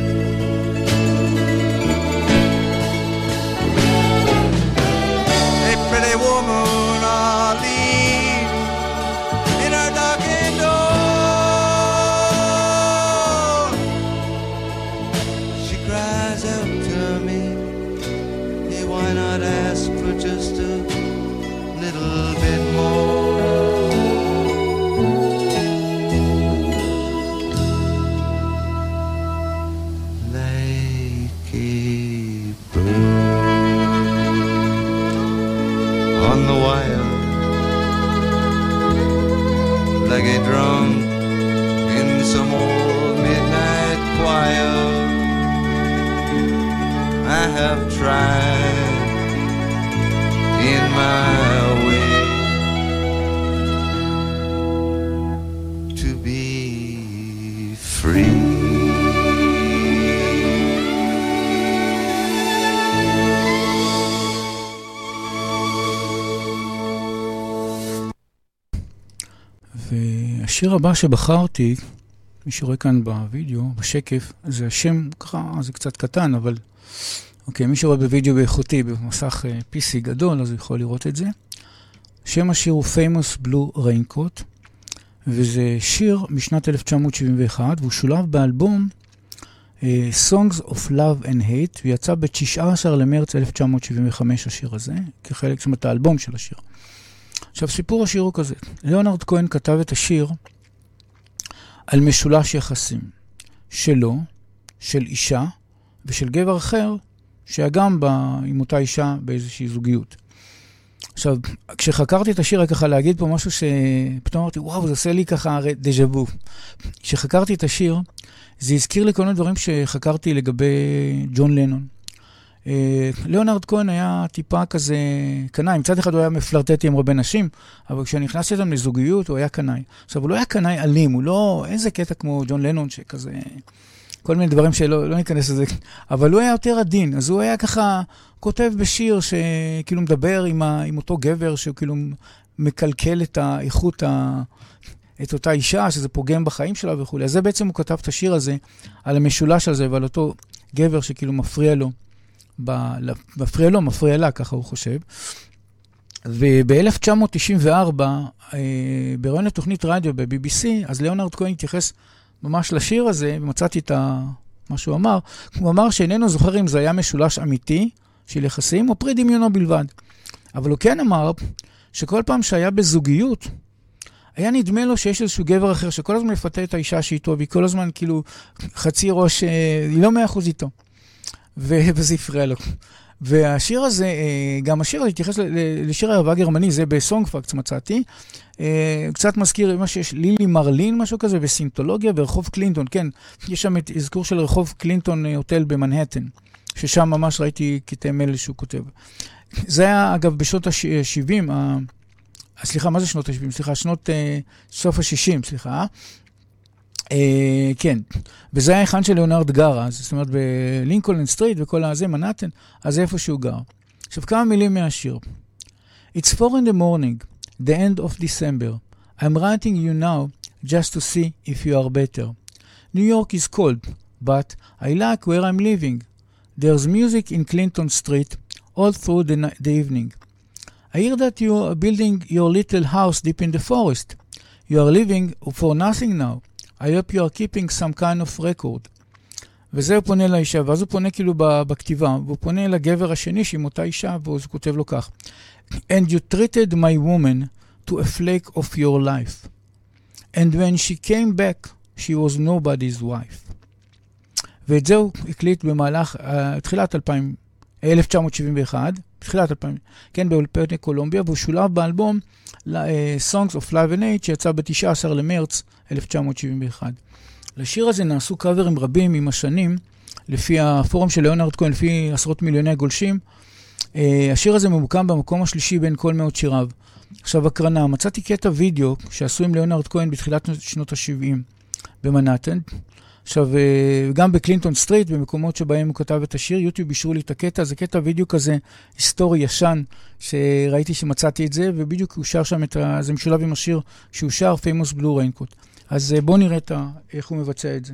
הבא שבחרתי, מי שרואה כאן בווידאו, בשקף, זה השם, ככה, זה קצת קטן, אבל אוקיי, מי שרואה בווידאו באיכותי, במסך אה, PC גדול, אז הוא יכול לראות את זה. שם השיר הוא Famous Blue Raincoat, וזה שיר משנת 1971, והוא שולב באלבום אה, Songs of Love and Hate, ויצא ב-19 למרץ 1975 השיר הזה, כחלק, זאת אומרת, האלבום של השיר. עכשיו, סיפור השיר הוא כזה. ליאונרד כהן כתב את השיר על משולש יחסים שלו, של אישה ושל גבר אחר, שהיה גם עם אותה אישה באיזושהי זוגיות. עכשיו, כשחקרתי את השיר, רק ככה להגיד פה משהו שפתאום אמרתי, וואו, זה עושה לי ככה דז'ה וו. כשחקרתי את השיר, זה הזכיר לי כל מיני דברים שחקרתי לגבי ג'ון לנון. אה, ליאונרד כהן היה טיפה כזה קנאי, מצד אחד הוא היה מפלרטטי עם הרבה נשים, אבל כשנכנס איתם לזוגיות הוא היה קנאי. עכשיו, הוא לא היה קנאי אלים, הוא לא איזה קטע כמו ג'ון לנון, שכזה, כל מיני דברים שלא לא ניכנס לזה, אבל הוא היה יותר עדין, אז הוא היה ככה כותב בשיר שכאילו מדבר עם, ה, עם אותו גבר, שהוא כאילו מקלקל את האיכות, ה, את אותה אישה, שזה פוגם בחיים שלה וכולי. אז זה בעצם הוא כתב את השיר הזה, על המשולש הזה ועל אותו גבר שכאילו מפריע לו. מפריע לו, מפריע לה, ככה הוא חושב. וב-1994, אה, בראיון לתוכנית רדיו ב-BBC, אז ליאונרד כהן התייחס ממש לשיר הזה, ומצאתי את ה... מה שהוא אמר. הוא אמר שאיננו זוכר אם זה היה משולש אמיתי של יחסים או פרי דמיונו בלבד. אבל הוא כן אמר שכל פעם שהיה בזוגיות, היה נדמה לו שיש איזשהו גבר אחר שכל הזמן מפתה את האישה שאיתו, והיא כל הזמן כאילו חצי ראש, אה, היא לא מאה אחוז איתו. וזה הפריע לו. והשיר הזה, גם השיר הזה התייחס לשיר האהבה הגרמני, זה בסונג פאקטס מצאתי. קצת מזכיר מה שיש, לילי מרלין, משהו כזה, וסינטולוגיה ברחוב קלינטון, כן, יש שם את אזכור של רחוב קלינטון הוטל במנהטן, ששם ממש ראיתי קטעי מלל שהוא כותב. זה היה, אגב, בשנות ה-70, ה... סליחה, מה זה שנות ה-70? סליחה, שנות סוף ה-60, סליחה. Uh, כן, וזה היה היכן של ליאונרד גר אז, זאת אומרת בלינקולן סטריט וכל הזה, מנהטן, אז זה איפה שהוא גר. עכשיו כמה מילים מהשיר. It's four in the morning, the end of December. I'm writing you now just to see if you are better. New York is cold, but I like where I'm living. There's music in Clinton Street all through the, ni- the evening. I hear that you are building your little house deep in the forest. You are living for nothing now. I hope you are keeping some kind of record. וזה הוא פונה לאישה, ואז הוא פונה כאילו בכתיבה, והוא פונה לגבר השני שעם אותה אישה, והוא כותב לו כך: And you treated my woman to a flake of your life. And when she came back, she was nobody's wife. ואת זה הוא הקליט במהלך, uh, תחילת 2000, 1971, תחילת 2000, כן, באולפני קולומביה, והוא שולב באלבום uh, Songs of Live and Age, שיצא ב-19 למרץ 1971. לשיר הזה נעשו קאברים רבים עם השנים, לפי הפורום של ליאונרד כהן, לפי עשרות מיליוני גולשים. Uh, השיר הזה ממוקם במקום השלישי בין כל מאות שיריו. עכשיו, הקרנה, מצאתי קטע וידאו שעשו עם ליאונרד כהן בתחילת שנות ה-70 במנהטן. עכשיו, אה, גם ב Clinton Street, במקומות שבהם הוא כתב את השיר, יוטיוב אישרו לי את הקטע, זה קטע וידאו כזה היסטורי ישן, שראיתי שמצאתי את זה, ובדיוק הוא שר שם את ה... זה משולב עם השיר שהוא שר, Famous Blue Raincoat. אז אה, בואו נראה ה... איך הוא מבצע את זה.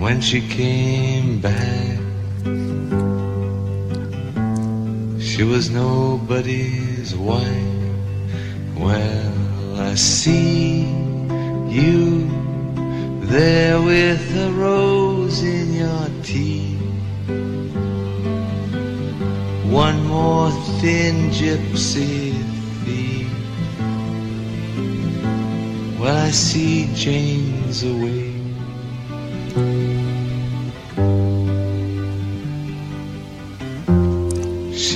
When she came back, she was nobody's wife. Well, I see you there with a rose in your teeth. One more thin gypsy thief. Well, I see Jane's away.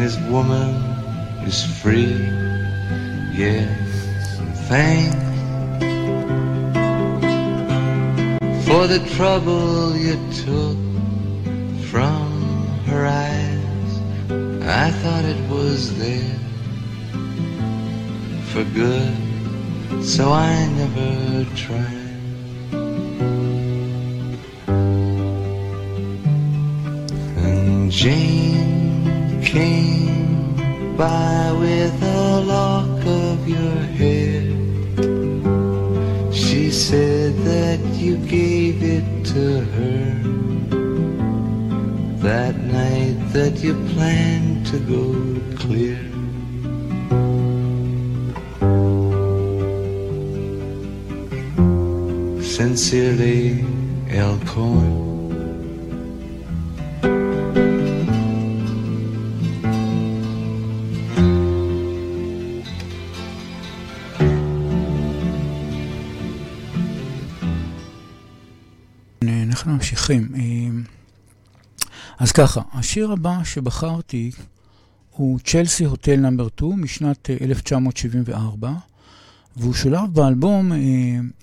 and his woman is free. Yes, and thanks for the trouble you took from her eyes. I thought it was there for good, so I never tried. And Jane by with a lock of your hair. She said that you gave it to her that night that you planned to go clear. Sincerely, El אנחנו ממשיכים. אה, אז ככה, השיר הבא שבחרתי הוא צ'לסי הוטל נאמבר 2 משנת אה, 1974, והוא שולב באלבום אה,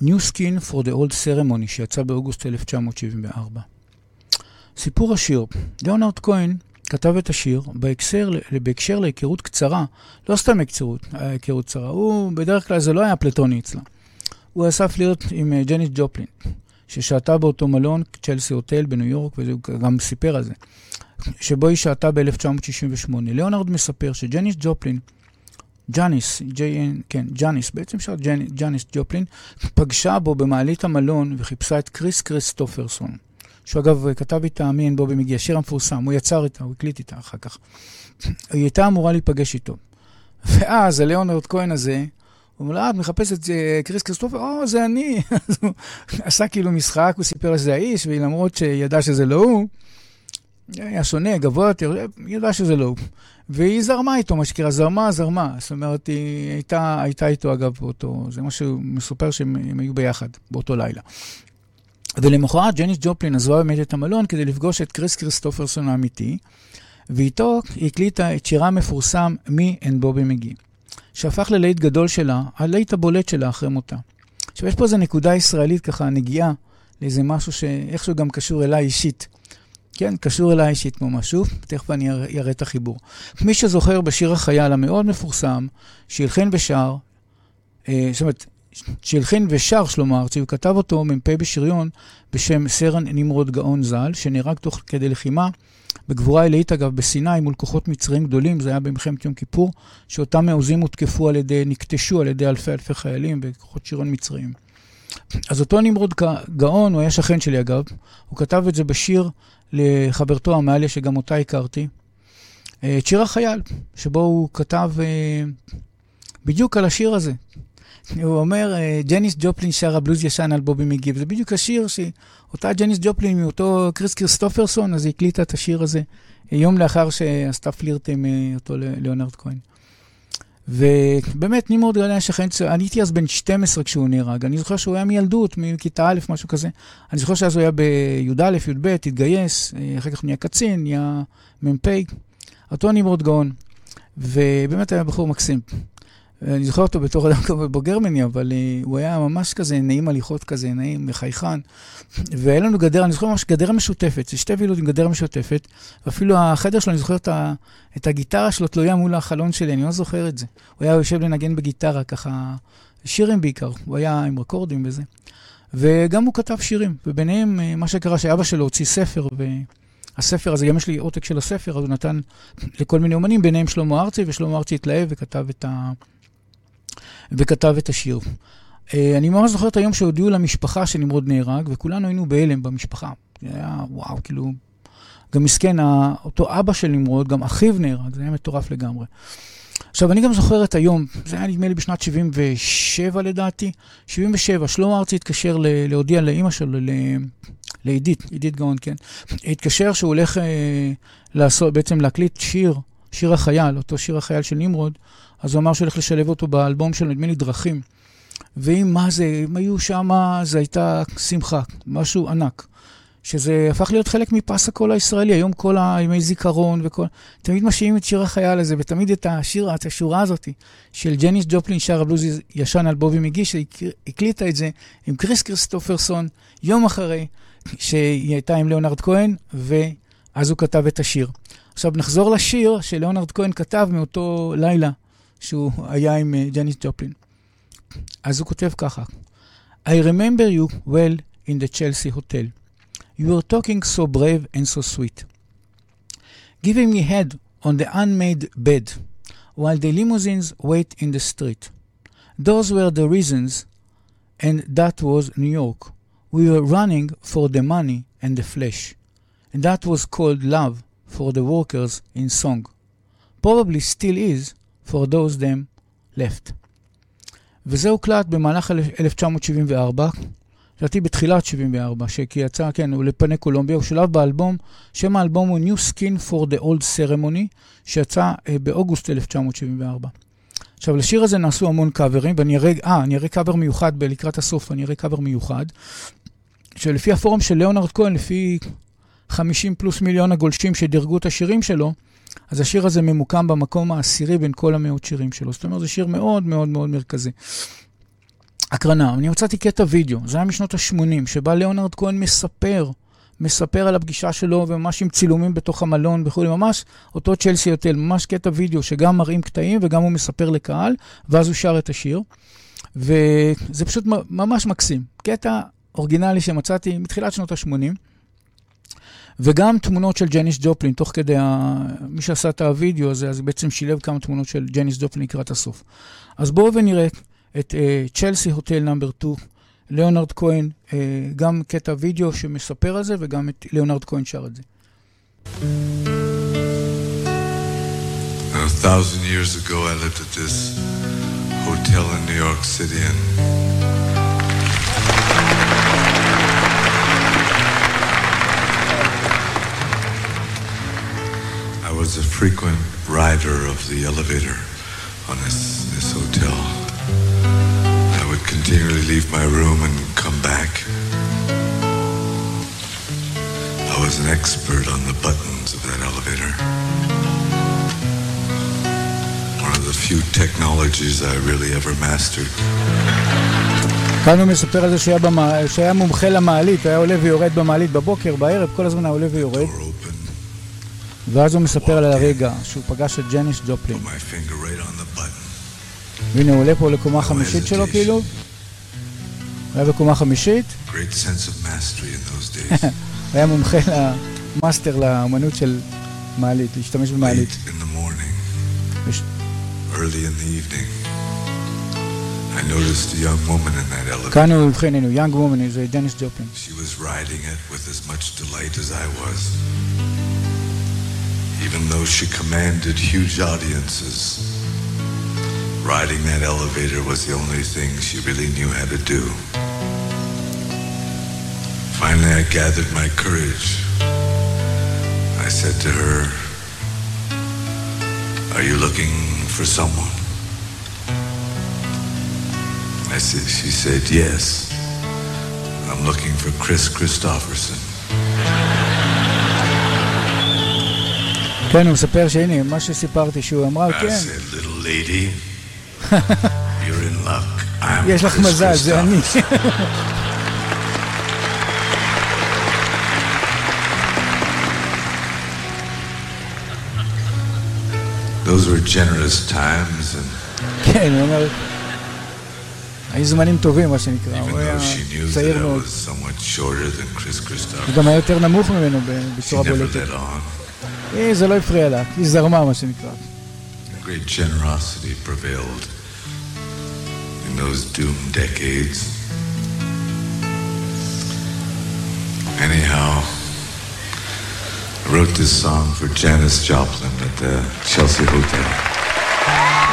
New Skin for the Old Ceremony שיצא באוגוסט 1974. סיפור השיר, ליאונרד כהן כתב את השיר בהקשר, בהקשר להיכרות קצרה, לא סתם היכרות, היכרות קצרה, הוא בדרך כלל זה לא היה פלטוני אצלה. הוא אסף להיות עם אה, ג'ניס ג'ופלין. ששהתה באותו מלון, Chelsea Hotel בניו יורק, והוא גם סיפר על זה, שבו היא שהתה ב-1968. ליאונרד מספר שג'ניס ג'ופלין, ג'אניס, ג'יין, כן, ג'אניס, בעצם שאלה ג'אניס ג'ופלין, פגשה בו במעלית המלון וחיפשה את קריס קריסטופרסון, שהוא אגב כתב איתה Me and Bobby McGee, שיר המפורסם, הוא יצר איתה, הוא הקליט איתה אחר כך. היא הייתה אמורה להיפגש איתו. ואז הליאונרד כהן הזה, הוא אומר לה, את מחפשת את קריס קריסטופר? או, זה אני. אז הוא עשה כאילו משחק, הוא סיפר שזה האיש, ולמרות שידע שזה לא הוא, היה שונה, גבוה יותר, ידע שזה לא הוא. והיא זרמה איתו, מה שקרה, זרמה, זרמה. זאת אומרת, היא הייתה, הייתה איתו, אגב, באותו, זה משהו מסופר שהם היו ביחד, באותו לילה. ולמחרת ג'ניס ג'ופלין עזבה באמת את המלון כדי לפגוש את קריס קריסטופרסון האמיתי, ואיתו היא הקליטה את שירה המפורסם "מי אין בובי מגי", שהפך ללהיט גדול שלה, הלהיט הבולט שלה אחרי מותה. עכשיו, יש פה איזו נקודה ישראלית ככה, נגיעה לאיזה משהו שאיכשהו גם קשור אליי אישית. כן, קשור אליי אישית ממש. שוב, תכף אני אראה את החיבור. מי שזוכר בשיר החייל המאוד מפורסם, שהלחין ושר, אה, זאת אומרת, שהלחין ושר שלמה ארצי, הוא כתב אותו מ"פ בשריון בשם סרן נמרוד גאון ז"ל, שנהרג תוך כדי לחימה בגבורה עילאית אגב בסיני מול כוחות מצריים גדולים, זה היה במלחמת יום כיפור, שאותם מעוזים הותקפו על ידי, נקטשו על ידי אלפי אלפי חיילים וכוחות שריון מצריים. אז אותו נמרוד גאון, הוא היה שכן שלי אגב, הוא כתב את זה בשיר לחברתו עמליה, שגם אותה הכרתי, את שיר החייל, שבו הוא כתב בדיוק על השיר הזה. הוא אומר, ג'ניס ג'ופלין שרה בלוז ישן על בובי מגי. זה בדיוק השיר שאותה ג'ניס ג'ופלין מאותו קריס קריסטופרסון, אז היא הקליטה את השיר הזה יום לאחר שעשתה פלירט עם אותו ליאונרד כהן. ובאמת, נמרוד גליה שכן, אני הייתי אז בן 12 כשהוא נהרג. אני זוכר שהוא היה מילדות, מכיתה א', משהו כזה. אני זוכר שאז הוא היה בי"א, י"ב, התגייס, אחר כך נהיה קצין, נהיה מ"פ. אותו נמרוד גאון. ובאמת היה בחור מקסים. אני זוכר אותו בתור אדם כזה בוגר ממני, אבל uh, הוא היה ממש כזה נעים הליכות כזה, נעים, מחייכן. והיה לנו גדר, אני זוכר ממש גדר משותפת, זה שתי וילות עם גדר משותפת, ואפילו החדר שלו, אני זוכר את, ה, את הגיטרה שלו תלויה מול החלון שלי, אני לא זוכר את זה. הוא היה יושב לנגן בגיטרה, ככה, שירים בעיקר, הוא היה עם רקורדים וזה. וגם הוא כתב שירים, וביניהם, מה שקרה, שאבא שלו הוציא ספר, ו... הספר הזה, גם יש לי עותק של הספר, אז הוא נתן לכל מיני אומנים, ביניהם שלמה ארצי, ושלמה ארצי התלהב וכתב את ה... וכתב את השיר. אני ממש זוכר את היום שהודיעו למשפחה שנמרוד נהרג, וכולנו היינו בהלם במשפחה. זה היה, וואו, כאילו... גם מסכן, אותו אבא של נמרוד, גם אחיו נהרג, זה היה מטורף לגמרי. עכשיו, אני גם זוכר את היום, זה היה נדמה לי בשנת 77 לדעתי, 77, שלמה ארצי התקשר להודיע לאימא שלו, לעידית, עידית גאון, כן, התקשר שהוא הולך לעשות, בעצם להקליט שיר, שיר החייל, אותו שיר החייל של נמרוד, אז הוא אמר שהוא הולך לשלב אותו באלבום של נדמה לי דרכים. ואם מה זה, אם היו שם, זו הייתה שמחה, משהו ענק. שזה הפך להיות חלק מפס הקול הישראלי, היום כל הימי זיכרון וכל... תמיד משאירים את שיר החייל הזה, ותמיד את השיר, את השורה הזאת של ג'ניס ג'ופלין, שר הבלוז ישן על בובי מגי, שהקליטה את זה עם קריס קריסטופרסון, יום אחרי שהיא הייתה עם ליאונרד כהן, ואז הוא כתב את השיר. עכשיו נחזור לשיר שליאונרד כהן כתב מאותו לילה שהוא היה עם אה, ג'ניס ג'ופלין. אז הוא כותב ככה: I remember you well in the Chelsea hotel. You were talking so brave and so sweet. Giving me head on the unmade bed while the limousines wait in the street. Those were the reasons, and that was New York. We were running for the money and the flesh, and that was called love for the workers in song. Probably still is for those them left. וזה הוקלט במהלך 1974, לדעתי בתחילת 74, שכי יצא, כן, הוא לפני קולומביה, הוא שולב באלבום, שם האלבום הוא New Skin for the Old Ceremony, שיצא אה, באוגוסט 1974. עכשיו, לשיר הזה נעשו המון קאברים, ואני אראה, אה, אני אראה קאבר מיוחד לקראת הסוף, אני אראה קאבר מיוחד, שלפי הפורום של ליאונרד כהן, לפי 50 פלוס מיליון הגולשים שדירגו את השירים שלו, אז השיר הזה ממוקם במקום העשירי בין כל המאות שירים שלו. זאת אומרת, זה שיר מאוד מאוד מאוד מרכזי. הקרנה, אני מצאתי קטע וידאו, זה היה משנות ה-80, שבה ליאונרד כהן מספר, מספר על הפגישה שלו, וממש עם צילומים בתוך המלון וכולי, ממש אותו Chelsea Hotel, ממש קטע וידאו שגם מראים קטעים וגם הוא מספר לקהל, ואז הוא שר את השיר. וזה פשוט ממש מקסים. קטע אורגינלי שמצאתי מתחילת שנות ה-80. וגם תמונות של ג'ניס ג'ופלין, תוך כדי ה... מי שעשה את הווידאו הזה, אז בעצם שילב כמה תמונות של ג'ניס ג'ופלין לקראת הסוף. אז בואו ונראה את Chelsea Hotel Number 2, ליאונרד כהן, uh, גם קטע וידאו שמספר על זה, וגם את ליאונרד כהן שר את זה. A thousand years ago, I lived at this hotel in New York City, and was a frequent rider of the elevator on this, this hotel. I would continually leave my room and come back. I was an expert on the buttons of that elevator. One of the few technologies I really ever mastered. כאן הוא מספר על זה שהיה, במה, שהיה מומחה למעלית, היה עולה ויורד במעלית בבוקר, בערב, כל הזמן היה עולה ויורד. ואז הוא מספר על הרגע שהוא פגש את ג'ניס ג'ופלין. והנה הוא עולה פה לקומה חמישית שלו כאילו. הוא היה בקומה חמישית. היה מומחה ל master לאמנות של מעלית, להשתמש במעלית. כאן הוא הבחין, הנה, young woman, זה ג'ניס ג'ופלין. Even though she commanded huge audiences, riding that elevator was the only thing she really knew how to do. Finally, I gathered my courage. I said to her, Are you looking for someone? I said, she said, Yes. I'm looking for Chris Christopherson. כן, הוא מספר שהנה, מה שסיפרתי, שהוא אמר, כן, יש לך מזל, זה אני. Those were generous times, and כן, הוא אומר, היו זמנים טובים, מה שנקרא, הוא היה צעיר מאוד. הוא גם היה יותר נמוך ממנו בצורה בולטת. let on. אה, זה לא הפריע לה, היא זרמה, מה שנקרא. Great generosity prevailed in those doomed decades. Anyhow, I wrote this song for Janis Joplin at the Chelsea Hotel.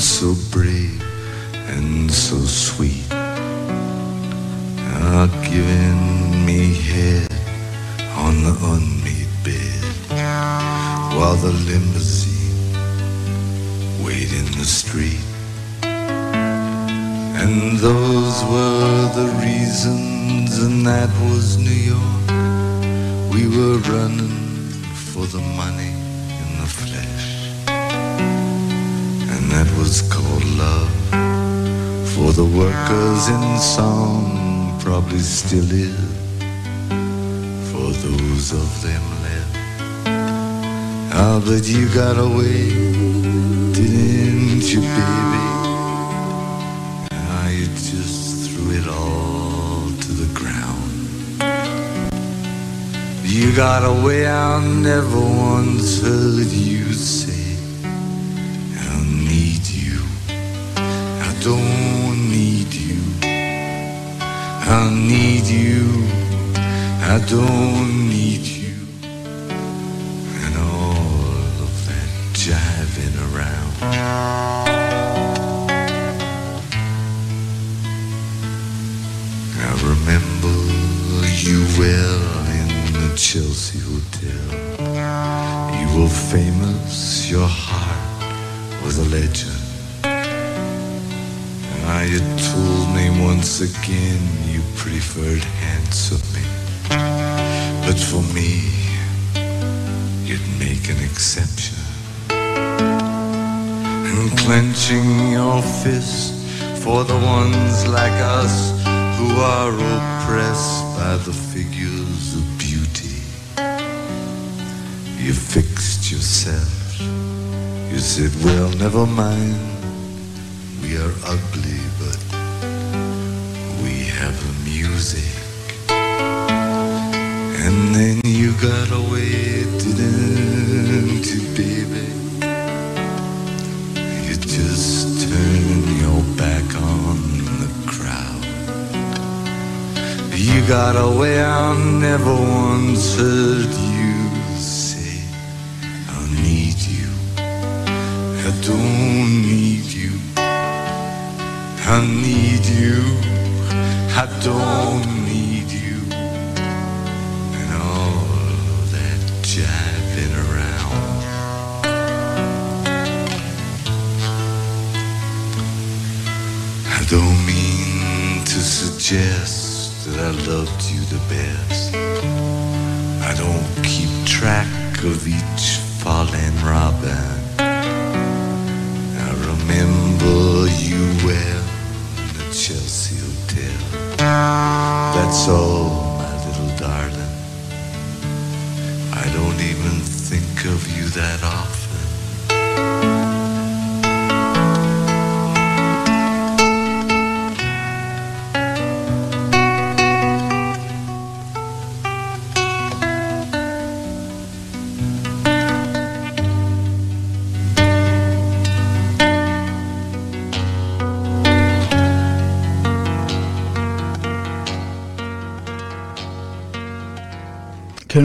So brave and so sweet. Uh, giving me head on the unmade bed while the limousine wait in the street. And those were the reasons, and that was New York. We were running for the money Was called love. For the workers in song probably still is. For those of them left. Ah, but you got away, didn't you, baby? Ah, you just threw it all to the ground. You got away, I never once heard you say, I need you. I don't need you. And all of that jiving around. I remember you well in the Chelsea Hotel. You were famous, your heart was a legend. Ah, you told me once again preferred handsome men. But for me, you'd make an exception. And clenching your fist for the ones like us who are oppressed by the figures of beauty. You fixed yourself. You said, well, never mind. We are ugly, got away, didn't you, baby? You just turned your back on the crowd. You got away, I never once heard you say, I need you. I don't need you. I need you. I don't suggest that I loved you the best. I don't keep track of each fallen robin. I remember you well in the Chelsea Hotel. That's all, my little darling. I don't even think of you that often.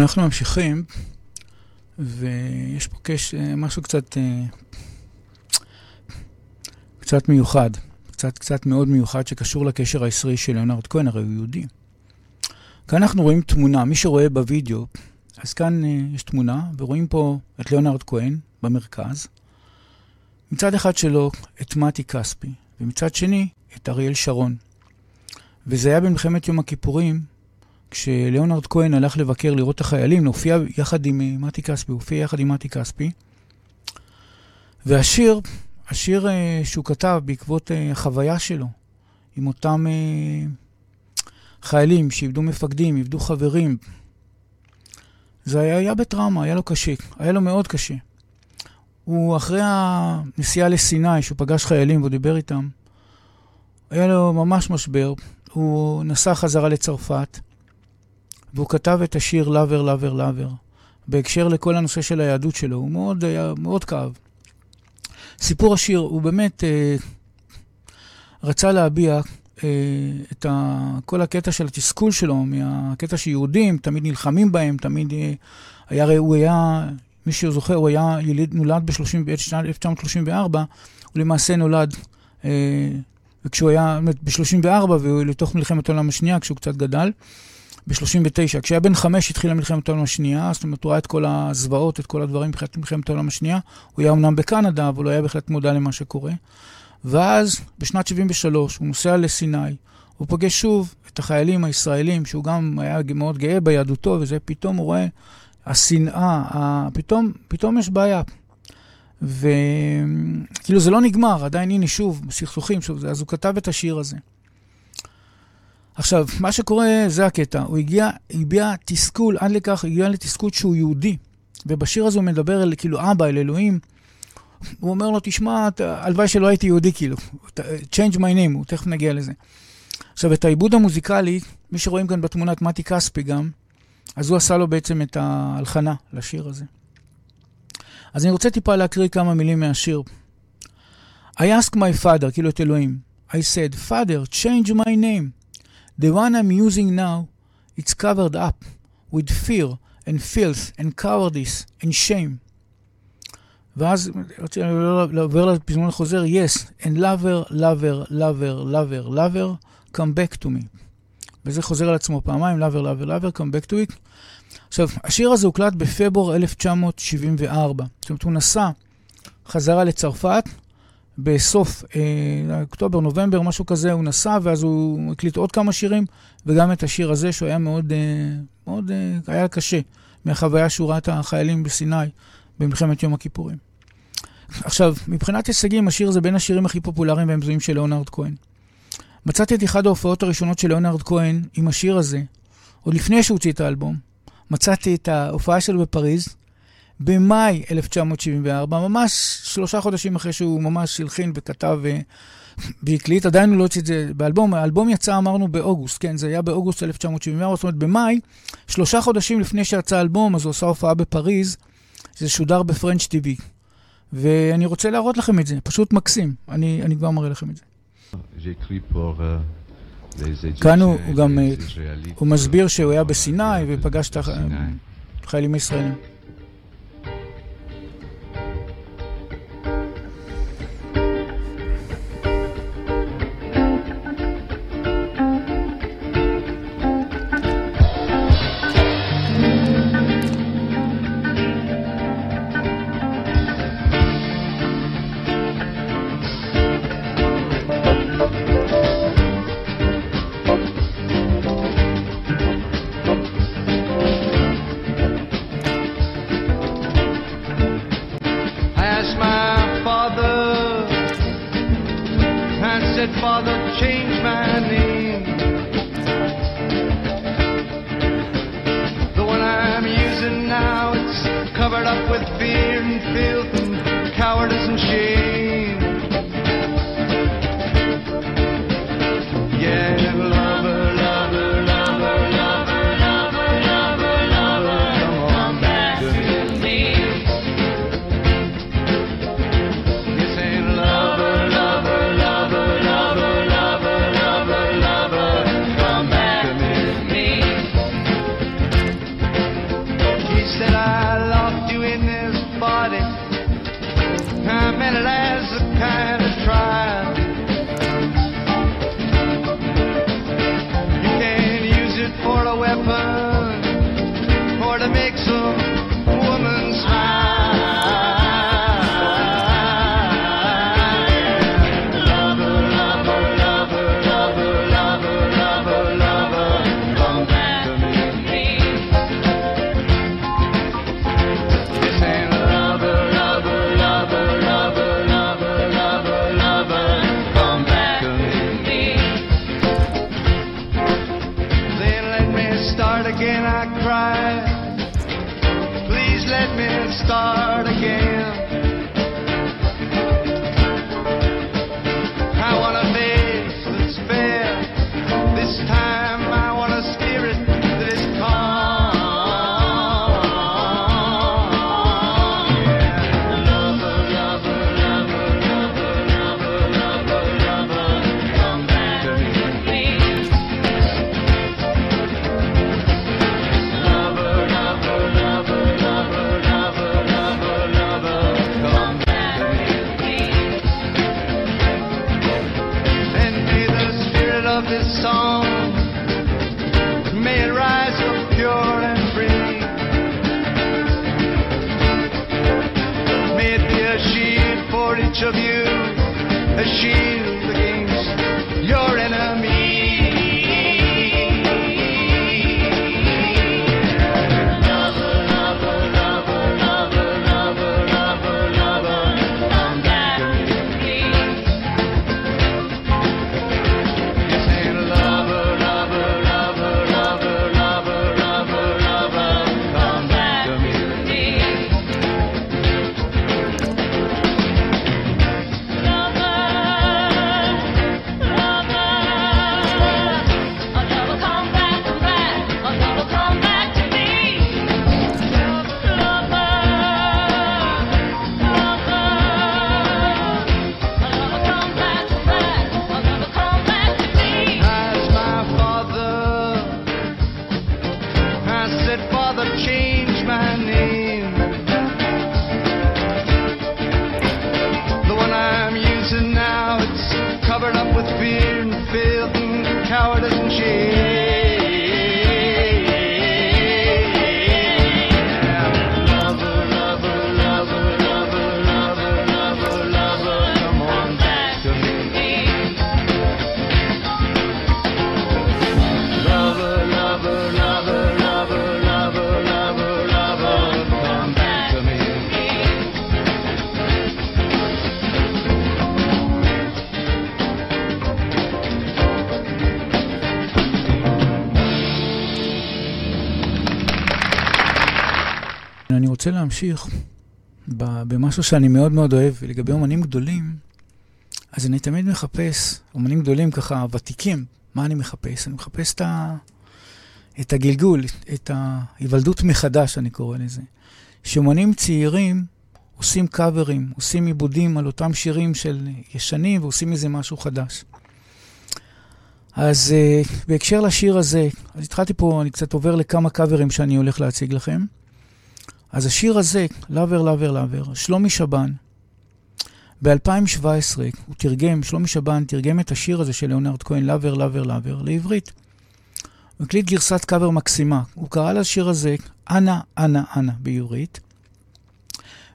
אנחנו ממשיכים, ויש פה קש... משהו קצת, אה, קצת מיוחד, קצת, קצת מאוד מיוחד שקשור לקשר הישראלי של ליאונרד כהן, הרי הוא יהודי. כאן אנחנו רואים תמונה, מי שרואה בווידאו, אז כאן אה, יש תמונה, ורואים פה את ליאונרד כהן במרכז. מצד אחד שלו את מתי כספי, ומצד שני את אריאל שרון. וזה היה במלחמת יום הכיפורים, כשליאונרד כהן הלך לבקר לראות את החיילים, להופיע יחד עם אה, מתי כספי, הופיע יחד עם מתי כספי. והשיר, השיר אה, שהוא כתב בעקבות אה, החוויה שלו, עם אותם חיילים שאיבדו מפקדים, איבדו חברים, זה היה, היה בטראומה, היה לו קשה, היה לו מאוד קשה. הוא אחרי הנסיעה לסיני, שהוא פגש חיילים והוא דיבר איתם, היה לו ממש משבר. הוא נסע חזרה לצרפת, והוא כתב את השיר לאבר, לאבר, לאבר, בהקשר לכל הנושא של היהדות שלו. הוא מאוד, היה מאוד כאב. סיפור השיר, הוא באמת אה, רצה להביע אה, את ה, כל הקטע של התסכול שלו, מהקטע שיהודים תמיד נלחמים בהם, תמיד אה, היה, הוא היה מי שזוכר, הוא היה יליד, נולד ב-1934, הוא למעשה נולד אה, כשהוא היה, ב-34, ולתוך מלחמת העולם השנייה, כשהוא קצת גדל. ב-39. כשהיה בן חמש התחילה מלחמת העולם השנייה, זאת אומרת, הוא ראה את כל הזוועות, את כל הדברים מבחינת מלחמת העולם השנייה. הוא היה אמנם בקנדה, אבל הוא היה בהחלט מודע למה שקורה. ואז, בשנת 73, הוא נוסע לסיני, הוא פוגש שוב את החיילים הישראלים, שהוא גם היה מאוד גאה ביהדותו, וזה פתאום הוא רואה השנאה, פתאום, פתאום יש בעיה. וכאילו זה לא נגמר, עדיין הנה שוב, סכסוכים, שוב, אז הוא כתב את השיר הזה. עכשיו, מה שקורה, זה הקטע, הוא הגיע, הביע תסכול, עד לכך, הגיע לתסכול שהוא יהודי. ובשיר הזה הוא מדבר אל כאילו אבא, אל אלוהים. הוא אומר לו, תשמע, הלוואי שלא הייתי יהודי, כאילו. change my name, הוא תכף נגיע לזה. עכשיו, את העיבוד המוזיקלי, מי שרואים כאן בתמונה את מתי כספי גם, אז הוא עשה לו בעצם את ההלחנה לשיר הזה. אז אני רוצה טיפה להקריא כמה מילים מהשיר. I ask my father, כאילו את אלוהים. I said, father, change my name. The one I'm using now, it's covered up with fear and filth and cowardice and shame. ואז רציתי לעבור לפזמון החוזר, yes, and lover, lover, lover, lover, lover, come back to me. וזה חוזר על עצמו פעמיים, lover, lover, lover, come back to it. עכשיו, השיר הזה הוקלט בפברואר 1974. זאת אומרת, הוא נסע חזרה לצרפת, בסוף אה, אוקטובר, נובמבר, משהו כזה, הוא נסע, ואז הוא הקליט עוד כמה שירים, וגם את השיר הזה, שהוא היה מאוד, אה, מאוד, אה, היה קשה, מהחוויה שהוא ראה את החיילים בסיני במלחמת יום הכיפורים. עכשיו, מבחינת הישגים, השיר הזה בין השירים הכי פופולריים והמזוהים של ליאונרד כהן. מצאתי את אחת ההופעות הראשונות של ליאונרד כהן עם השיר הזה, עוד לפני שהוא הוציא את האלבום. מצאתי את ההופעה שלו בפריז, במאי 1974, ממש שלושה חודשים אחרי שהוא ממש הלחין וכתב אה, והקליט, עדיין הוא לא הוציא את זה באלבום. האלבום יצא, אמרנו, באוגוסט, כן, זה היה באוגוסט 1974, זאת אומרת, במאי, שלושה חודשים לפני שיצא האלבום, אז הוא עשה הופעה בפריז, זה שודר בפרנץ' טיווי. ואני רוצה להראות לכם את זה, פשוט מקסים. אני, אני כבר מראה לכם את זה. כאן הוא, גם, אה, הוא מסביר שהוא היה בסיני ופגש את החיילים הישראלים. להמשיך במשהו שאני מאוד מאוד אוהב, לגבי אומנים גדולים, אז אני תמיד מחפש, אומנים גדולים ככה, ותיקים, מה אני מחפש? אני מחפש את, ה, את הגלגול, את ההיוולדות מחדש, אני קורא לזה. שאומנים צעירים עושים קאברים, עושים עיבודים על אותם שירים של ישנים ועושים מזה משהו חדש. אז uh, בהקשר לשיר הזה, אז התחלתי פה, אני קצת עובר לכמה קאברים שאני הולך להציג לכם. אז השיר הזה, Lover, Lover, Lover, שלומי שבן, ב-2017 הוא תרגם, שלומי שבן תרגם את השיר הזה של ליאונרד כהן, Lover, Lover, Lover, לעברית. הוא הקליט גרסת קאבר מקסימה. הוא קרא לשיר הזה אנה, אנה, אנה בעברית.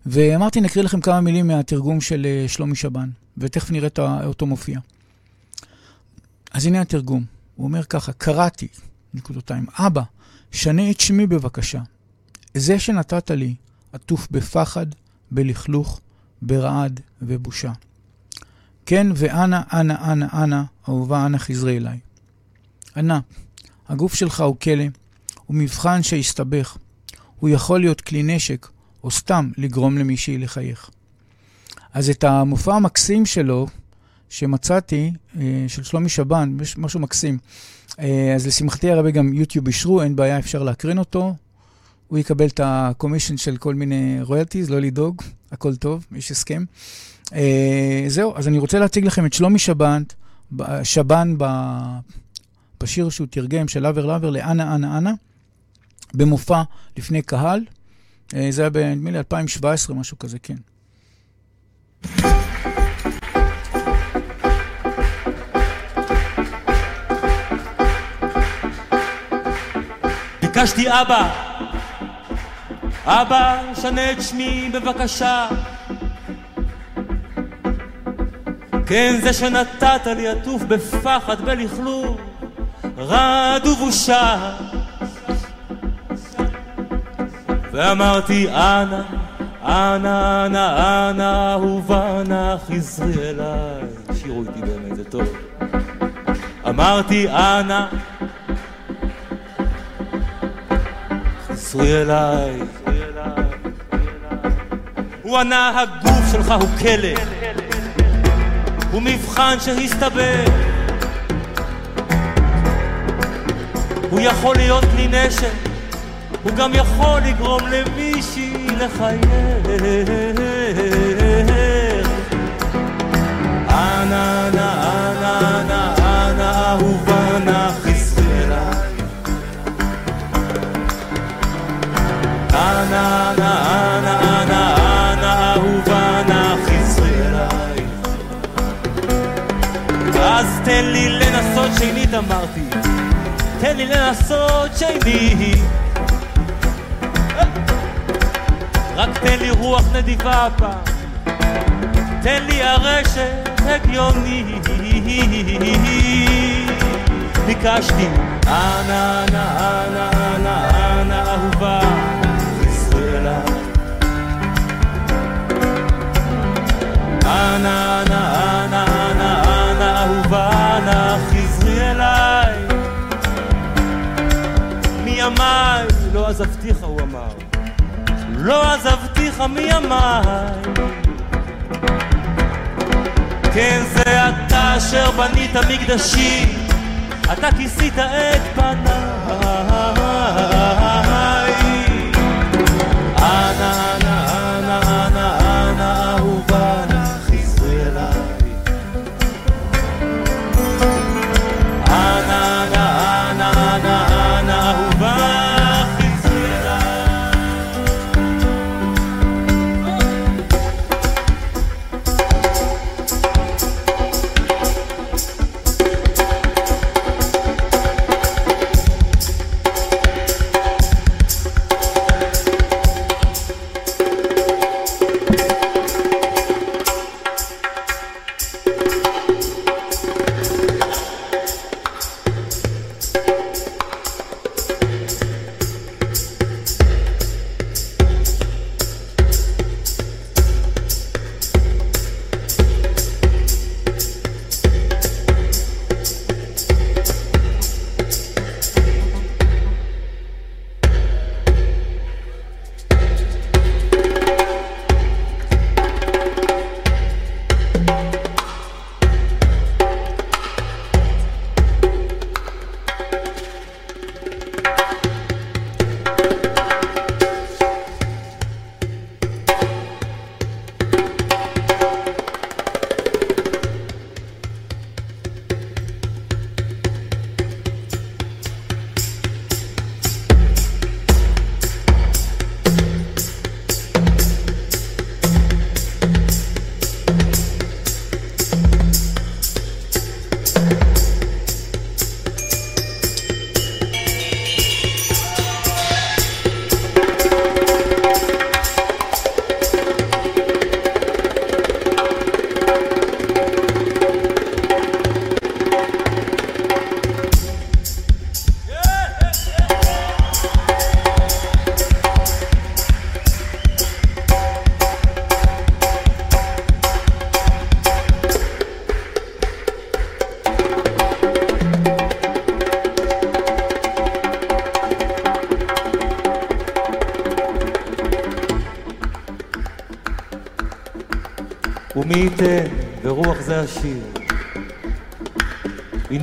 ואמרתי, נקריא לכם כמה מילים מהתרגום של אה, שלומי שבן, ותכף נראה אותו מופיע. אז הנה התרגום. הוא אומר ככה, קראתי, נקודותיים, אבא, שנה את שמי בבקשה. זה שנתת לי, עטוף בפחד, בלכלוך, ברעד ובושה. כן, ואנה, אנה, אנה, אנה, אהובה, אנה חזרי אליי. אנה, הגוף שלך הוא כלא, הוא מבחן שהסתבך. הוא יכול להיות כלי נשק, או סתם לגרום למישהי לחייך. אז את המופע המקסים שלו, שמצאתי, אה, של שלומי שבן, משהו מקסים. אה, אז לשמחתי הרבה גם יוטיוב אישרו, אין בעיה, אפשר להקרין אותו. הוא יקבל את הקומישן של כל מיני רויאלטיז, לא לדאוג, הכל טוב, יש הסכם. אה, זהו, אז אני רוצה להציג לכם את שלומי שבן, שבן בשיר שהוא תרגם של לאבר לאבר לאנה אנה אנה, במופע לפני קהל. אה, זה היה נדמה לי 2017, משהו כזה, כן. ביקשתי אבא, אבא, שנה את שמי בבקשה. כן, זה שנתת לי עטוף בפחד, בלכלוך, רעד ובושה. ואמרתי, אנא, אנא, אנא, אנא, אהובה, נא חזרי אליי. שירו איתי באמת, זה טוב. אמרתי, אנא, חזרי אליי. הוא ענה, הגוף שלך הוא כלא, הוא מבחן שהסתבר. הוא יכול להיות כלי נשק, הוא גם יכול לגרום למישהי לחייך. אנא, אנא, אנא, אנא, אנא, אהובה, נא. אנא, אנא, אנא, אנא, אנא, תן לי לנסות שנית, אמרתי. תן לי לנסות שנית. רק תן לי רוח נדיבה הפעם. תן לי הרשת הגיונית. ביקשתי, אנא, אנא, אנא, אנא, אנא, אהובה. אנא, אנא, אנא, אנא, אנא, מימיי לא עזבתיך, הוא אמר. לא עזבתיך מימיי. כן, זה אתה אשר בנית מקדשי, אתה כיסית את פניי. אנא, אנא,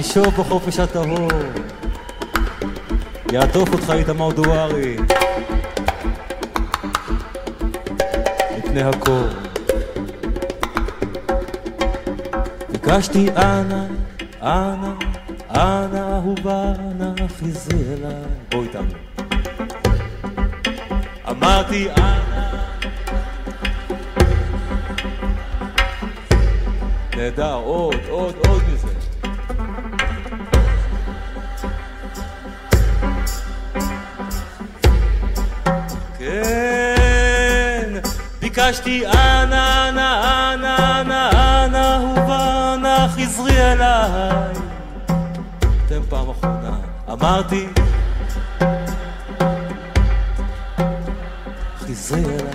ינשוף בחופש הטהור. יעטוף אותך איתמר דוארי. מפני הקור ביקשתי אנא, אנא, אנא אהובה, אנא חזרי אליי בוא איתנו. אמרתי אנא. נהדר, עוד, עוד, עוד מזה. ביקשתי אנא, אנא, אנא, אנא, אנא, אהובה, אנא, חזרי אליי. אתם פעם אחרונה. אמרתי, חזרי אליי.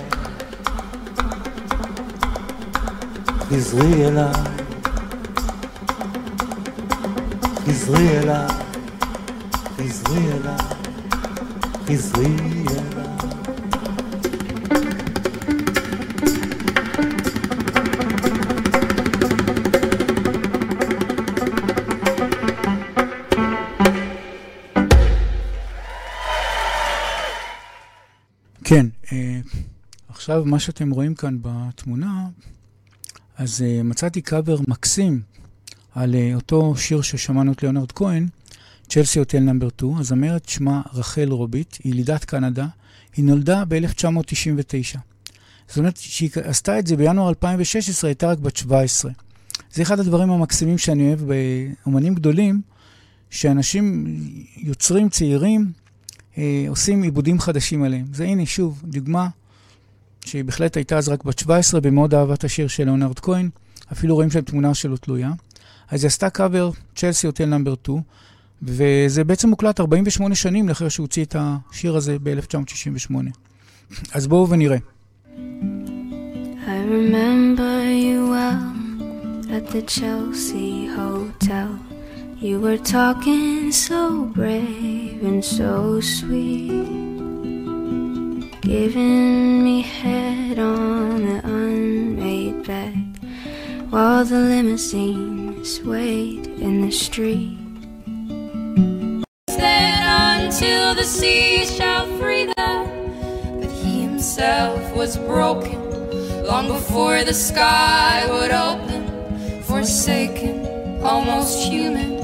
חזרי אליי, חזרי אליי, כן, אה, עכשיו מה שאתם רואים כאן בתמונה, אז uh, מצאתי קאבר מקסים על uh, אותו שיר ששמענו את ליאונרד כהן, צ'לסי הוטל נאמבר 2. הזמרת שמה רחל רוביט, היא ילידת קנדה, היא נולדה ב-1999. זאת אומרת שהיא עשתה את זה בינואר 2016, הייתה רק בת 17. זה אחד הדברים המקסימים שאני אוהב באומנים גדולים, שאנשים, יוצרים צעירים, אה, עושים עיבודים חדשים עליהם. זה הנה, שוב, דוגמה שהיא בהחלט הייתה אז רק בת 17 ומאוד אהבה את השיר של ליאונרד כהן, אפילו רואים שם תמונה שלו תלויה. אז היא עשתה קאבר, צ'לסי הוטל נאמבר 2, וזה בעצם מוקלט 48 שנים לאחר שהוא הוציא את השיר הזה ב-1968. אז בואו ונראה. I remember you well at the Chelsea Hotel. You were talking so brave and so sweet, giving me head on the unmade bed while the limousine swayed in the street. Then until the sea shall free them, but he himself was broken long before the sky would open. Forsaken, almost human,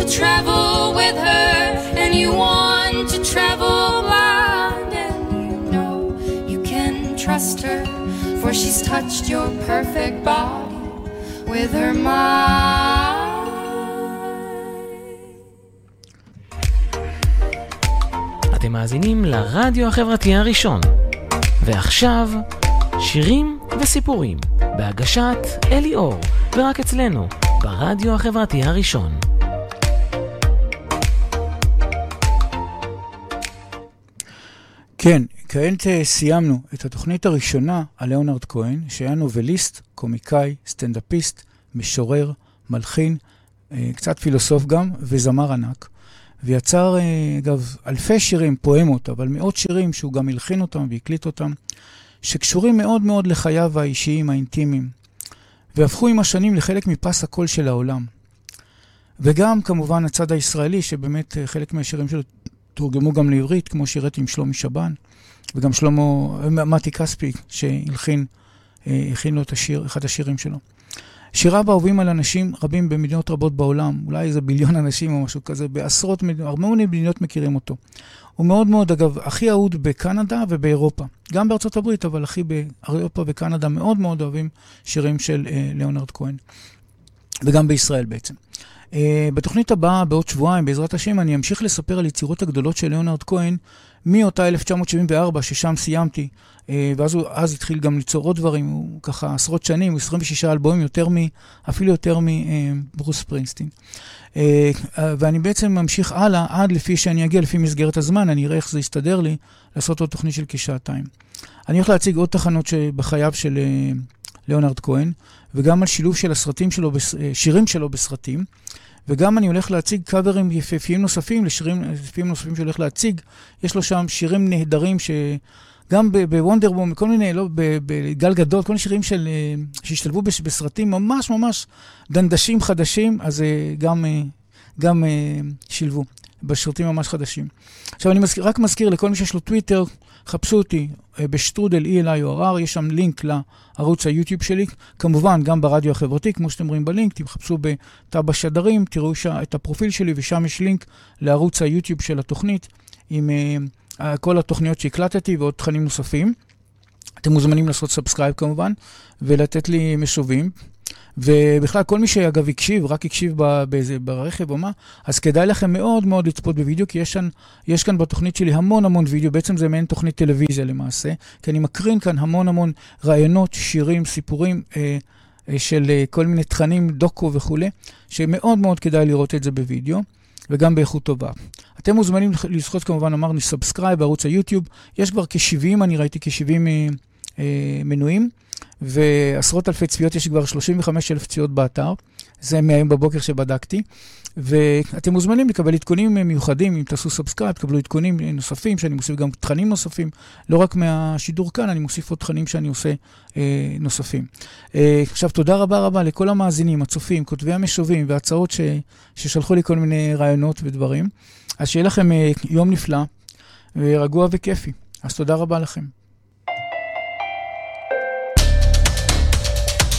to travel with her, and you want to travel blind, and you know you can trust her, for she's touched your perfect body with her mind. אתם מאזינים לרדיו החברתי הראשון. ועכשיו, שירים וסיפורים, בהגשת אלי אור, ורק אצלנו, ברדיו החברתי הראשון. כן, כעת אה, סיימנו את התוכנית הראשונה על ליאונרד כהן, שהיה נובליסט, קומיקאי, סטנדאפיסט, משורר, מלחין, אה, קצת פילוסוף גם, וזמר ענק. ויצר, אה, אגב, אלפי שירים, פואמות, אבל מאות שירים שהוא גם הלחין אותם והקליט אותם, שקשורים מאוד מאוד לחייו האישיים, האינטימיים, והפכו עם השנים לחלק מפס הקול של העולם. וגם, כמובן, הצד הישראלי, שבאמת חלק מהשירים שלו תורגמו גם לעברית, כמו שירת עם שלומי שבן, וגם שלמה, מתי כספי, שהלחין, אה, הכין לו את השיר, אחד השירים שלו. שיריו אהובים על אנשים רבים במדינות רבות בעולם, אולי איזה ביליון אנשים או משהו כזה, בעשרות מדינות, הרבה מאוד מדינות מכירים אותו. הוא מאוד מאוד, אגב, הכי אהוד בקנדה ובאירופה. גם בארצות הברית, אבל הכי באירופה וקנדה מאוד מאוד אוהבים שירים של אה, ליאונרד כהן. וגם בישראל בעצם. Uh, בתוכנית הבאה, בעוד שבועיים, בעזרת השם, אני אמשיך לספר על יצירות הגדולות של ליאונרד כהן, מאותה 1974, ששם סיימתי, uh, ואז הוא אז התחיל גם ליצור עוד דברים, הוא ככה עשרות שנים, 26 אלבומים, יותר מ... אפילו יותר מברוס פרינסטין. Uh, uh, ואני בעצם ממשיך הלאה, עד לפי שאני אגיע, לפי מסגרת הזמן, אני אראה איך זה יסתדר לי, לעשות עוד תוכנית של כשעתיים. אני הולך להציג עוד תחנות בחייו של uh, ליאונרד כהן, וגם על שילוב של הסרטים שלו, שירים שלו בסרטים. וגם אני הולך להציג קאברים יפהפיים נוספים לשירים יפהפיים נוספים שהולך להציג. יש לו שם שירים נהדרים שגם בוונדרבום, כל מיני, לא, בגל גדול, כל מיני שירים של, שהשתלבו בסרטים ממש ממש דנדשים חדשים, אז גם, גם שילבו בסרטים ממש חדשים. עכשיו אני מזכיר, רק מזכיר לכל מי שיש לו טוויטר, חפשו אותי בשטרודל ELIORR, יש שם לינק לערוץ היוטיוב שלי, כמובן גם ברדיו החברתי, כמו שאתם רואים בלינק, תחפשו ב tab השדרים, תראו את הפרופיל שלי ושם יש לינק לערוץ היוטיוב של התוכנית, עם אה, כל התוכניות שהקלטתי ועוד תכנים נוספים. אתם מוזמנים לעשות subscribe כמובן, ולתת לי משובים. ובכלל, כל מי שאגב הקשיב, רק הקשיב באיזה, ברכב או מה, אז כדאי לכם מאוד מאוד לצפות בווידאו, כי יש כאן, יש כאן בתוכנית שלי המון המון וידאו, בעצם זה מעין תוכנית טלוויזיה למעשה, כי אני מקרין כאן המון המון רעיונות, שירים, סיפורים אה, אה, של אה, כל מיני תכנים, דוקו וכולי, שמאוד מאוד כדאי לראות את זה בווידאו. וגם באיכות טובה. אתם מוזמנים לעשות כמובן, אמרנו, subscribe בערוץ היוטיוב. יש כבר כ-70, אני ראיתי כ-70 אה, אה, מנויים. ועשרות אלפי צפיות, יש כבר 35 אלף צפיות באתר, זה מהיום בבוקר שבדקתי, ואתם מוזמנים לקבל עדכונים מיוחדים, אם תעשו subscribe, תקבלו עדכונים נוספים, שאני מוסיף גם תכנים נוספים, לא רק מהשידור כאן, אני מוסיף עוד תכנים שאני עושה אה, נוספים. אה, עכשיו, תודה רבה רבה לכל המאזינים, הצופים, כותבי המשובים והצעות ש, ששלחו לי כל מיני רעיונות ודברים. אז שיהיה לכם אה, יום נפלא, רגוע וכיפי. אז תודה רבה לכם.